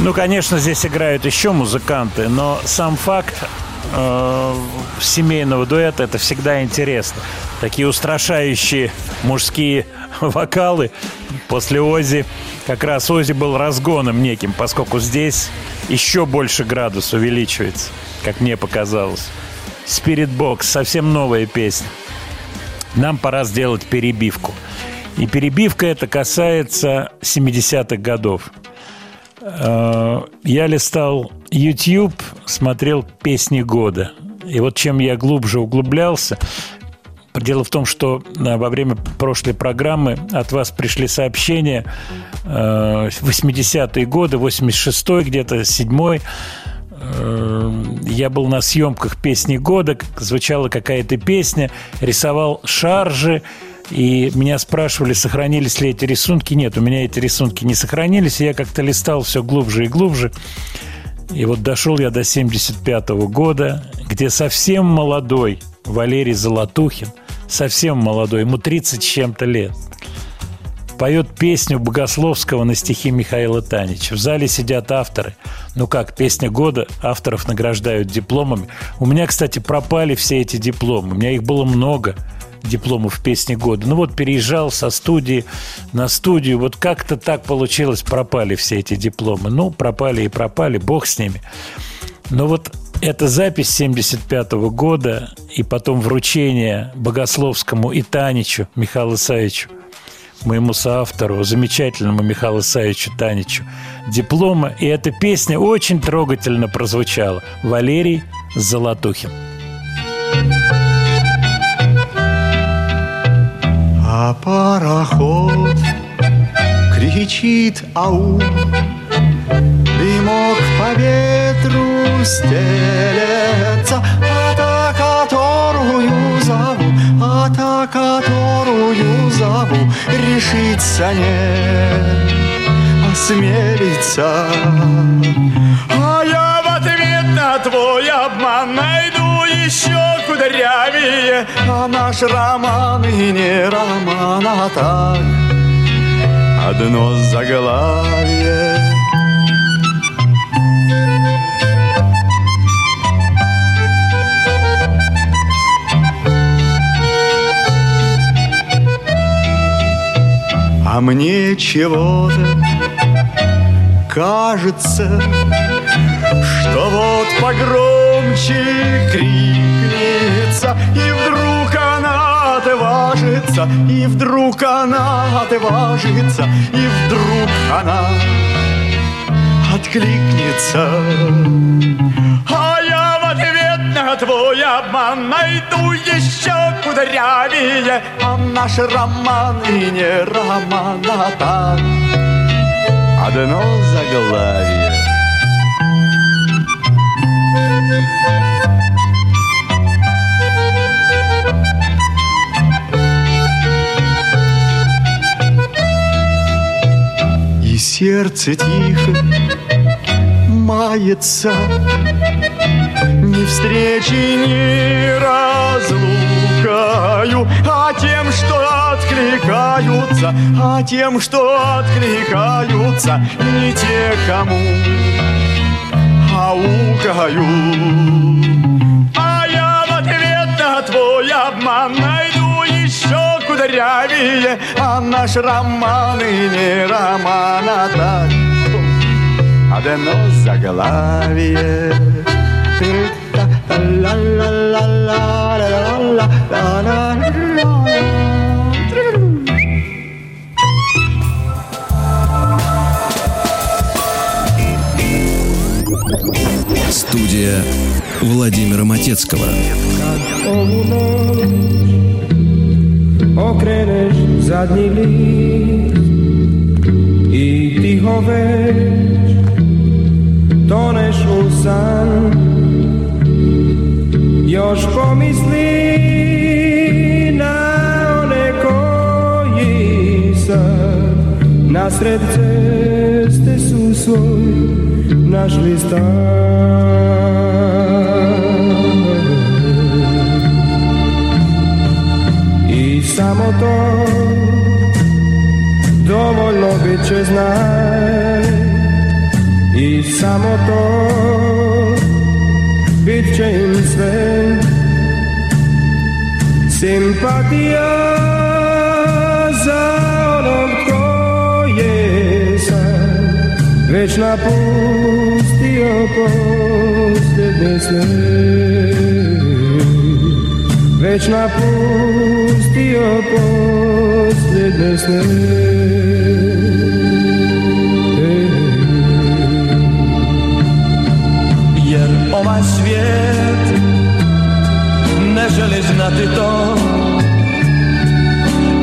Speaker 1: Ну, конечно, здесь играют еще музыканты, но сам факт э, семейного дуэта это всегда интересно. Такие устрашающие мужские (laughs) вокалы после Ози. Как раз Ози был разгоном неким, поскольку здесь еще больше градус увеличивается, как мне показалось. Spirit Box, совсем новая песня. Нам пора сделать перебивку. И перебивка это касается 70-х годов. Э, Я листал YouTube, смотрел песни года. И вот чем я глубже углублялся, Дело в том, что э, во время прошлой программы от вас пришли сообщения э, 80-е годы, 86-й где-то, 7-й. Э, Я был на съемках песни года, звучала какая-то песня, рисовал шаржи, и меня спрашивали, сохранились ли эти рисунки. Нет, у меня эти рисунки не сохранились, и я как-то листал все глубже и глубже. И вот дошел я до 75 года, где совсем молодой Валерий Золотухин, совсем молодой, ему 30 с чем-то лет, поет песню Богословского на стихи Михаила Танича. В зале сидят авторы. Ну как, песня года, авторов награждают дипломами. У меня, кстати, пропали все эти дипломы. У меня их было много дипломов песни года. Ну вот переезжал со студии на студию, вот как-то так получилось, пропали все эти дипломы. Ну, пропали и пропали, бог с ними. Но вот эта запись 75 года и потом вручение Богословскому и Таничу Михаилу Исаевичу, моему соавтору, замечательному Михаилу Исаевичу Таничу, диплома. И эта песня очень трогательно прозвучала. Валерий Золотухин.
Speaker 9: А пароход. Кричит ау Дымок по ветру стелется. А та, которую зову, а та, которую зову Решиться не осмелится А я в ответ на твой обман найду еще кудрявее А наш роман и не роман, а так Одно заглавие. А мне чего-то кажется, что вот погромче крикнется, и вдруг она отважится, и вдруг она отважится, и вдруг она откликнется. А я в ответ на твой обман найду еще кудрявее, а наш роман и не роман, а так одно заглавие. И сердце тихо мается. Ни встречи, ни разлукою А тем, что откликаются А тем, что откликаются Не те, кому аукаю А я в ответ на твой обман Найду еще кудрявее. А наш роман и не роман, а так Одно заглавие
Speaker 6: Студия Владимира Матецкого.
Speaker 16: list i tiho već toneš u san još pomisli na one koji sad nasred ceste su svoj našli stan I samo to dovoljno byče znaj. I samo to Bit će im sve. Simpatija napustio posljednje sve Već napustio posljednje sne
Speaker 17: Jer ovaj svijet ne želi znati to.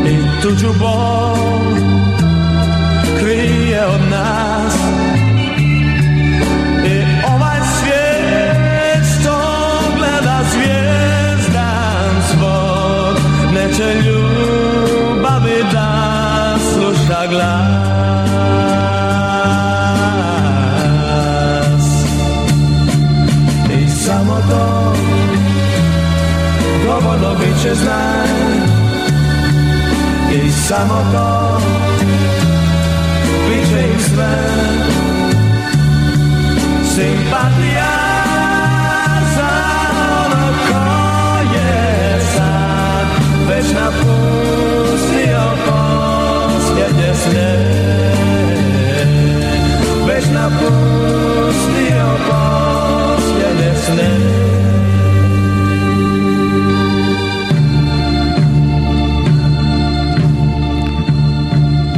Speaker 17: I tuđu bol Neće ljubavi da sluša glas. I samo to dovoljno bit će znaj I samo to bit će im sve. Simpatija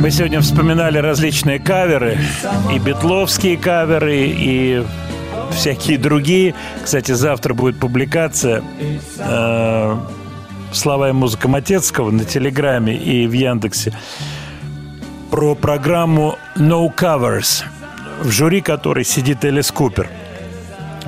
Speaker 1: Мы сегодня вспоминали различные каверы, и битловские каверы, и всякие другие. Кстати, завтра будет публикация э, «Слова и музыка Матецкого» на Телеграме и в Яндексе про программу «No Covers», в жюри которой сидит Элис Купер.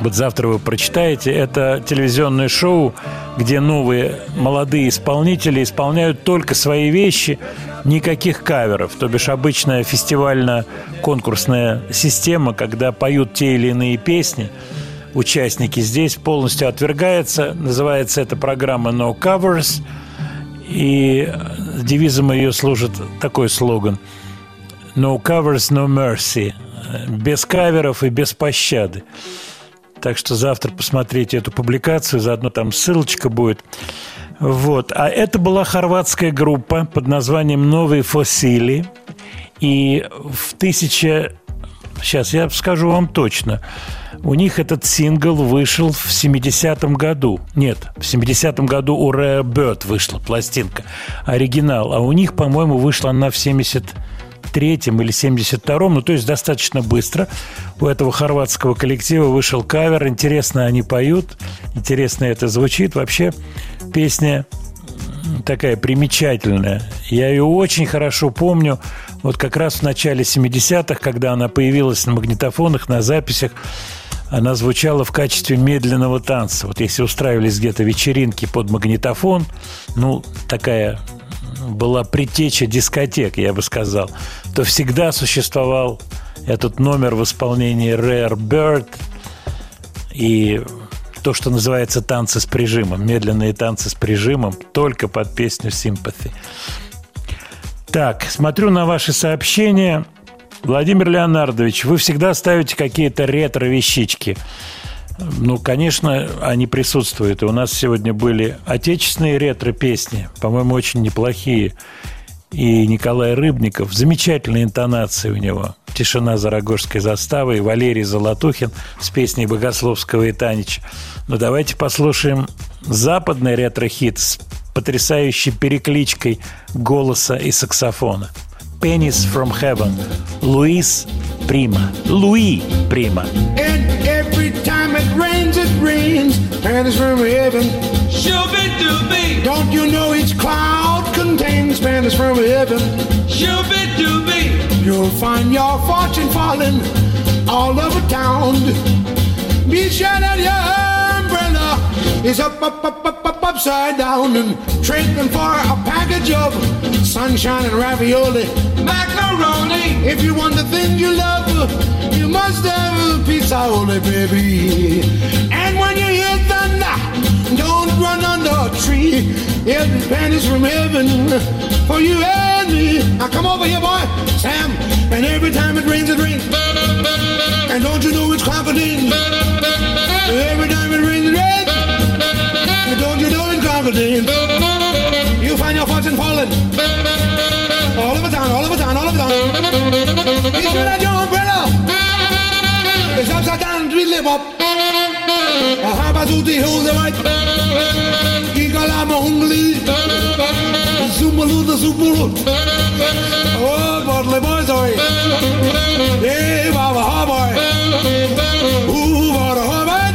Speaker 1: Вот завтра вы прочитаете. Это телевизионное шоу, где новые молодые исполнители исполняют только свои вещи, никаких каверов. То бишь обычная фестивально-конкурсная система, когда поют те или иные песни, участники здесь полностью отвергается. Называется эта программа «No Covers». И девизом ее служит такой слоган «No covers, no mercy». Без каверов и без пощады. Так что завтра посмотрите эту публикацию, заодно там ссылочка будет. Вот. А это была хорватская группа под названием «Новые фосили». И в тысяча... Сейчас я скажу вам точно. У них этот сингл вышел в 70-м году. Нет, в 70-м году у Rare Bird вышла пластинка, оригинал. А у них, по-моему, вышла она в 70 73-м или 72-м, ну, то есть достаточно быстро. У этого хорватского коллектива вышел кавер. Интересно они поют, интересно это звучит. Вообще песня такая примечательная. Я ее очень хорошо помню. Вот как раз в начале 70-х, когда она появилась на магнитофонах, на записях, она звучала в качестве медленного танца. Вот если устраивались где-то вечеринки под магнитофон, ну, такая была предтеча дискотек, я бы сказал, то всегда существовал этот номер в исполнении Rare Bird и то, что называется танцы с прижимом, медленные танцы с прижимом, только под песню Sympathy. Так, смотрю на ваши сообщения. Владимир Леонардович, вы всегда ставите какие-то ретро-вещички. Ну, конечно, они присутствуют. И у нас сегодня были отечественные ретро-песни, по-моему, очень неплохие. И Николай Рыбников, замечательные интонации у него. «Тишина за Рогожской заставой», и Валерий Золотухин с песней Богословского и Танича. Но давайте послушаем западный ретро-хит с потрясающей перекличкой голоса и саксофона. Penis from Heaven, Luis Prima. Luis Prima.
Speaker 18: And every time it rains, it rains. Penis from heaven. Shooby dooby. Don't you know each cloud contains penis from heaven? Shooby dooby. You'll find your fortune falling all over town. Be sure that you is up, up, up, up, up, upside down and trading for a package of sunshine and ravioli. Macaroni. If you want the thing you love, you must have a pizza only, baby. And when you hear thunder, don't run under a tree. Every penny's from heaven for you and me. Now come over here, boy. Sam, And every time it rains, it rains. And don't you know it's crocodile? Every time it rains, it rains. Don't, you don't in Crocodile. You find your fortune falling. All over town, all over town, all over town. You should have your umbrella. It's upside down, we live up. A bazuti, who's the right? Gigala, mahungli. Zumbalu, the Zumbalu. Oh, Bartley boy, sorry. Yeah, Baba, ha boy. Ooh, Baba, ha boy.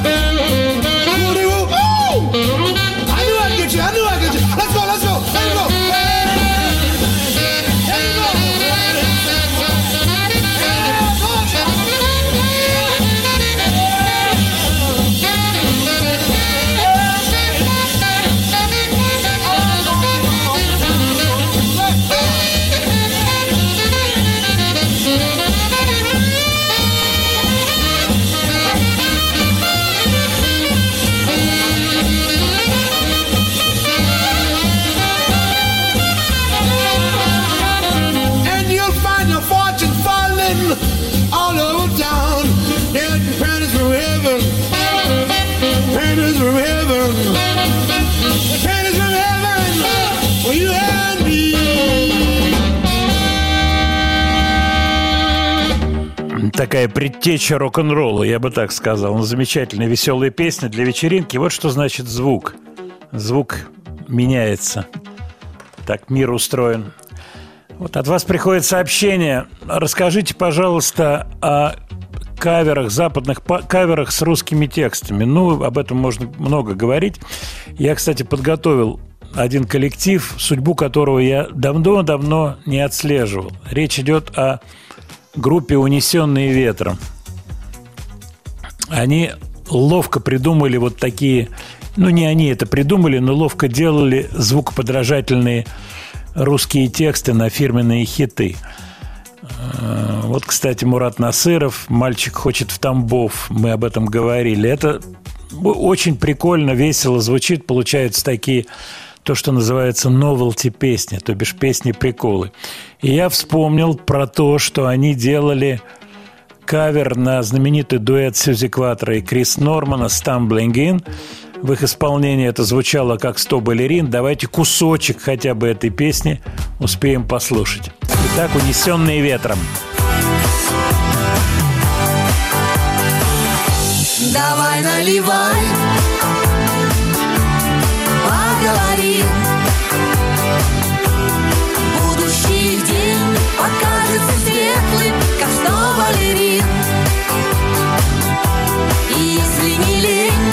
Speaker 1: Такая предтеча рок-н-ролла, я бы так сказал. Ну, замечательная, веселая песня для вечеринки. Вот что значит звук. Звук меняется. Так мир устроен. Вот от вас приходит сообщение. Расскажите, пожалуйста, о каверах, западных па- каверах с русскими текстами. Ну, об этом можно много говорить. Я, кстати, подготовил один коллектив, судьбу которого я давно-давно не отслеживал. Речь идет о группе «Унесенные ветром». Они ловко придумали вот такие... Ну, не они это придумали, но ловко делали звукоподражательные русские тексты на фирменные хиты. Э, Вот, кстати, Мурат Насыров «Мальчик хочет в Тамбов». Мы об этом говорили. Это очень прикольно, весело звучит. Получаются такие то, что называется новелти песни, то бишь песни-приколы. И я вспомнил про то, что они делали кавер на знаменитый дуэт Сьюзи Кватро и Крис Нормана «Stumbling In». В их исполнении это звучало как «100 балерин». Давайте кусочек хотя бы этой песни успеем послушать. Итак, «Унесенные ветром».
Speaker 5: Давай наливай Поговорим. Будущий день покажется светлым Как сто балерин И если не лень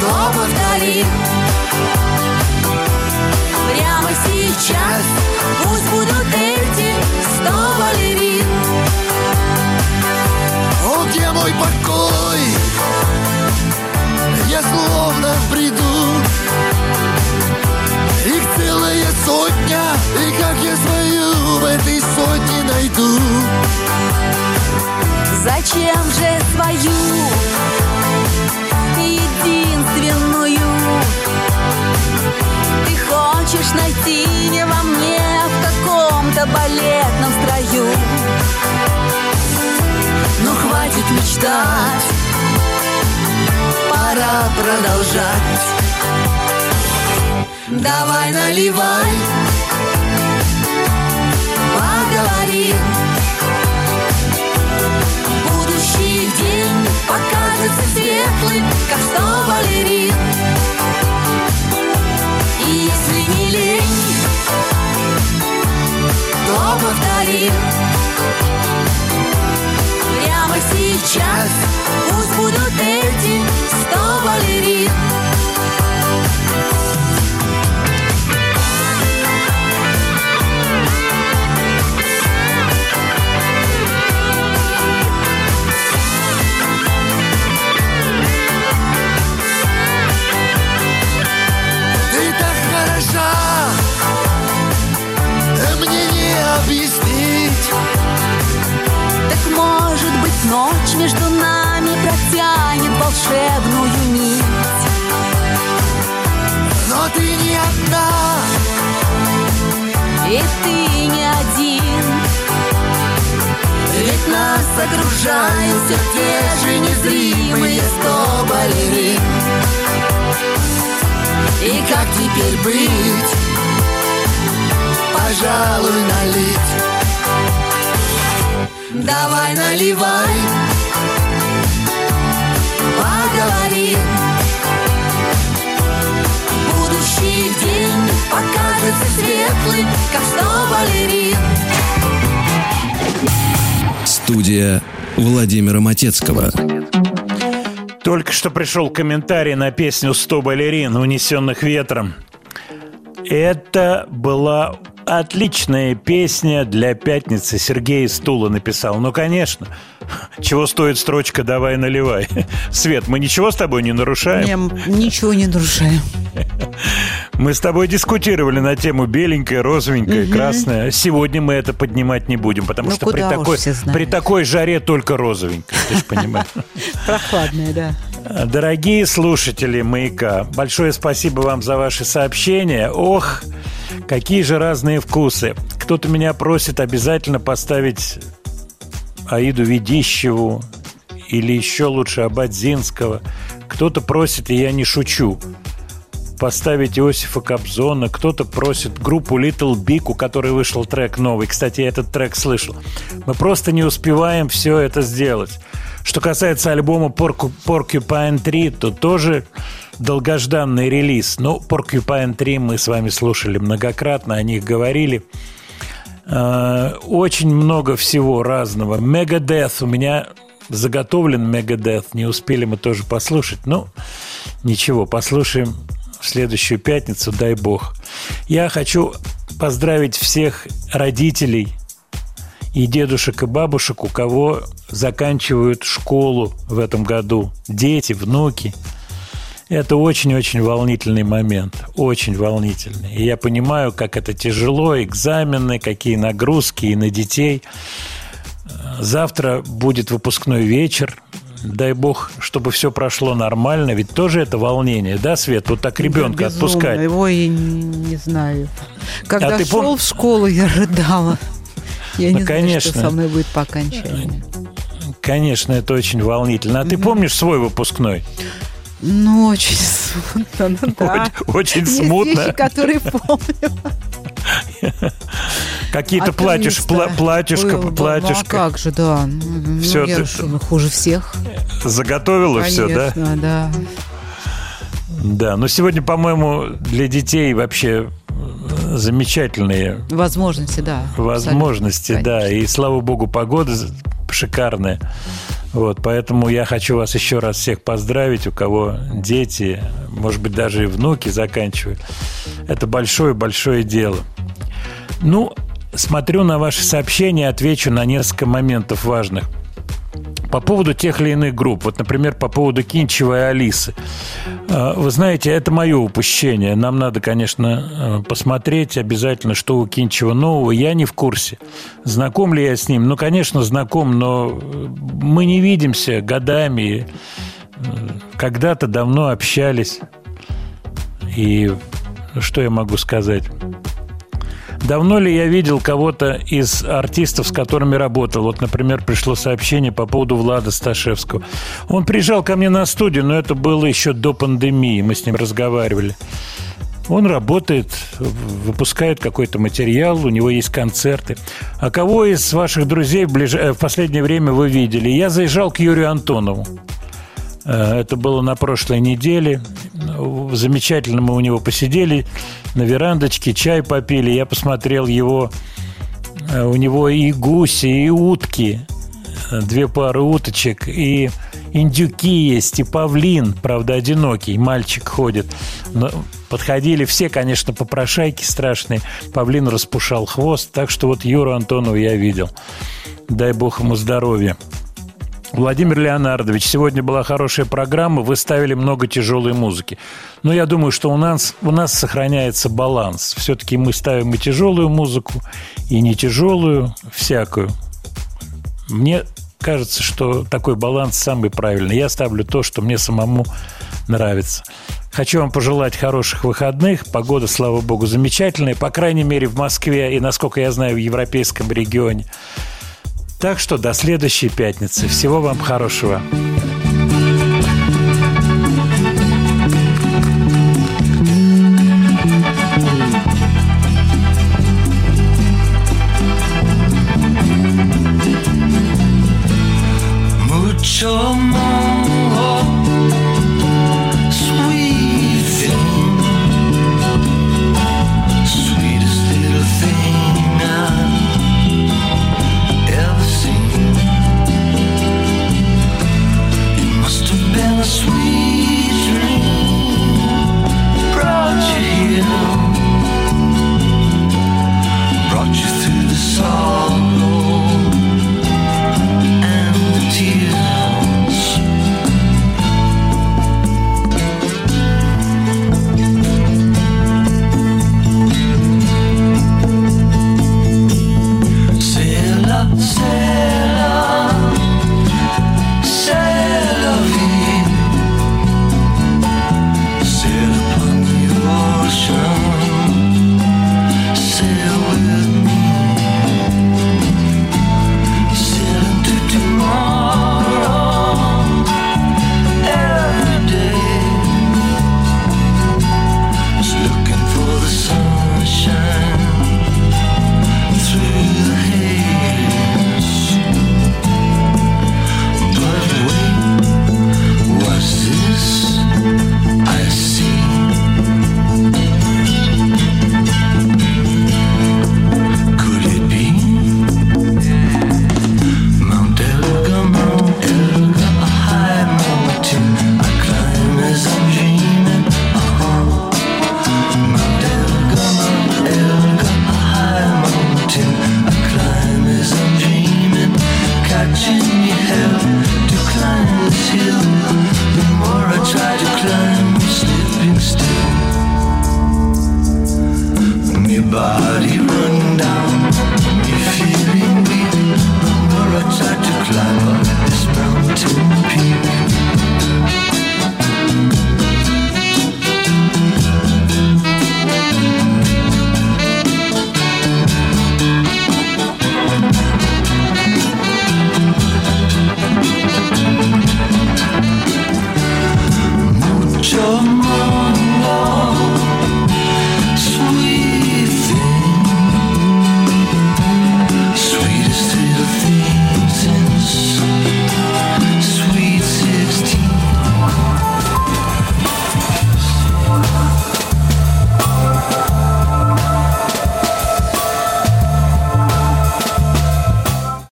Speaker 5: То повторим Прямо сейчас Пусть будут эти сто балерин
Speaker 19: О, где мой покой? Я словно как я свою в этой сотне найду.
Speaker 5: Зачем же свою единственную? Ты хочешь найти не во мне, а в каком-то балетном строю? Ну хватит мечтать, пора продолжать. Давай наливай, Будущий день покажется светлым, как сто балерин. И если не лень, то повторим Прямо сейчас пусть будут эти сто балерин
Speaker 19: Мне не объяснить.
Speaker 5: Так может быть ночь между нами протянет волшебную нить.
Speaker 19: Но ты не одна.
Speaker 5: И ты не один.
Speaker 20: Нас окружают все те же незримые сто балерин И как теперь быть? Пожалуй, налить Давай наливай Поговорим Будущий день покажется светлым, как сто балерин
Speaker 6: Студия Владимира Матецкого.
Speaker 1: Только что пришел комментарий на песню «100 балерин, унесенных ветром». Это была отличная песня для пятницы. Сергей Стула написал. Ну, конечно. Чего стоит строчка «Давай наливай». Свет, мы ничего с тобой не нарушаем?
Speaker 2: Я ничего не нарушаю.
Speaker 1: Мы с тобой дискутировали на тему беленькая, розовенькая,
Speaker 2: Мгм.
Speaker 1: красная. Сегодня мы это поднимать не будем, потому
Speaker 2: Ну,
Speaker 1: что при такой, при такой жаре только розовенькая, ты же понимаешь. (laughs)
Speaker 2: Прохладная, да.
Speaker 1: Дорогие слушатели «Маяка», большое спасибо вам за ваши сообщения. Ох, какие же разные вкусы. Кто-то меня просит обязательно поставить Аиду Ведищеву или еще лучше Абадзинского. Кто-то просит, и я не шучу, поставить Иосифа Кобзона. Кто-то просит группу Little Big, у которой вышел трек новый. Кстати, я этот трек слышал. Мы просто не успеваем все это сделать. Что касается альбома Porcu- Porcupine 3, то тоже долгожданный релиз. Ну, Porcupine 3 мы с вами слушали многократно, о них говорили. Э, Очень много всего разного. Megadeth у меня заготовлен Megadeth. Не успели мы тоже послушать. Ну, ничего, послушаем в следующую пятницу, дай бог. Я хочу поздравить всех родителей и дедушек и бабушек, у кого заканчивают школу в этом году. Дети, внуки. Это очень-очень волнительный момент. Очень волнительный. И я понимаю, как это тяжело, экзамены, какие нагрузки и на детей. Завтра будет выпускной вечер. Дай бог, чтобы все прошло нормально. Ведь тоже это волнение, да, Свет? Вот так ребенка
Speaker 2: Да, безумно.
Speaker 1: отпускать.
Speaker 2: Его и не, знаю. Когда
Speaker 1: А ты
Speaker 2: шел
Speaker 1: пом-
Speaker 2: в школу, я рыдала. Я
Speaker 1: Ну,
Speaker 2: не знаю, что со мной будет по окончании.
Speaker 1: Конечно, это очень волнительно. А ты помнишь свой выпускной?
Speaker 2: Ну, очень смутно, ну да.
Speaker 1: Очень
Speaker 2: Есть
Speaker 1: смутно.
Speaker 2: вещи, которые помню.
Speaker 1: Какие-то
Speaker 2: А триста
Speaker 1: пла- платьюшка,
Speaker 2: было, да.
Speaker 1: платьюшка.
Speaker 2: Ну, а как же, да. Ну,
Speaker 1: Всё,
Speaker 2: я
Speaker 1: ты-
Speaker 2: что, ну, хуже всех.
Speaker 1: Заготовила все, да?
Speaker 2: Конечно, да.
Speaker 1: Да, но сегодня, по-моему, для детей вообще э, замечательные
Speaker 2: Возможности, да.
Speaker 1: возможности,
Speaker 2: абсолютно,
Speaker 1: да. И слава богу, погода шикарная. Вот, поэтому я хочу вас еще раз всех поздравить, у кого дети, может быть, даже и внуки заканчивают. Это большое-большое дело. Ну, смотрю на ваши сообщения, отвечу на несколько моментов важных. По поводу тех или иных групп, вот, например, по поводу Кинчева и Алисы. Э, Вы знаете, это мое упущение. Нам надо, конечно, э, посмотреть обязательно, что у Кинчева нового. Я не в курсе. Знаком ли я с ним? Ну, конечно, знаком, но э, мы не видимся годами. Когда-то давно общались. И что я могу сказать? Давно ли я видел кого-то из артистов, с которыми работал? Вот, например, пришло сообщение по поводу Влада Сташевского. Он приезжал ко мне на студию, но это было еще до пандемии. Мы с ним разговаривали. Он работает, выпускает какой-то материал, у него есть концерты. А кого из ваших друзей в, ближ- э, в последнее время вы видели? Я заезжал к Юрию Антонову. Э, Это было на прошлой неделе. Замечательно мы у него посидели на верандочке, чай попили. Я посмотрел его. Э, У него и гуси, и утки. Э, Две пары уточек. И индюки есть, и павлин. Правда, одинокий. Мальчик ходит. Но подходили все, конечно, попрошайки страшные. Павлин распушал хвост. Так что вот Юру Антонова я видел. Дай бог ему здоровья. Владимир Леонардович, сегодня была хорошая программа, вы ставили много тяжелой музыки. Но я думаю, что у нас, у нас сохраняется баланс. Все-таки мы ставим и тяжелую музыку, и не тяжелую, всякую. Мне кажется, что такой баланс самый правильный. Я ставлю то, что мне самому нравится. Хочу вам пожелать хороших выходных. Погода, слава богу, замечательная. По крайней мере, в Москве и, насколько я знаю, в европейском регионе.
Speaker 21: Так что до следующей пятницы. Всего вам хорошего.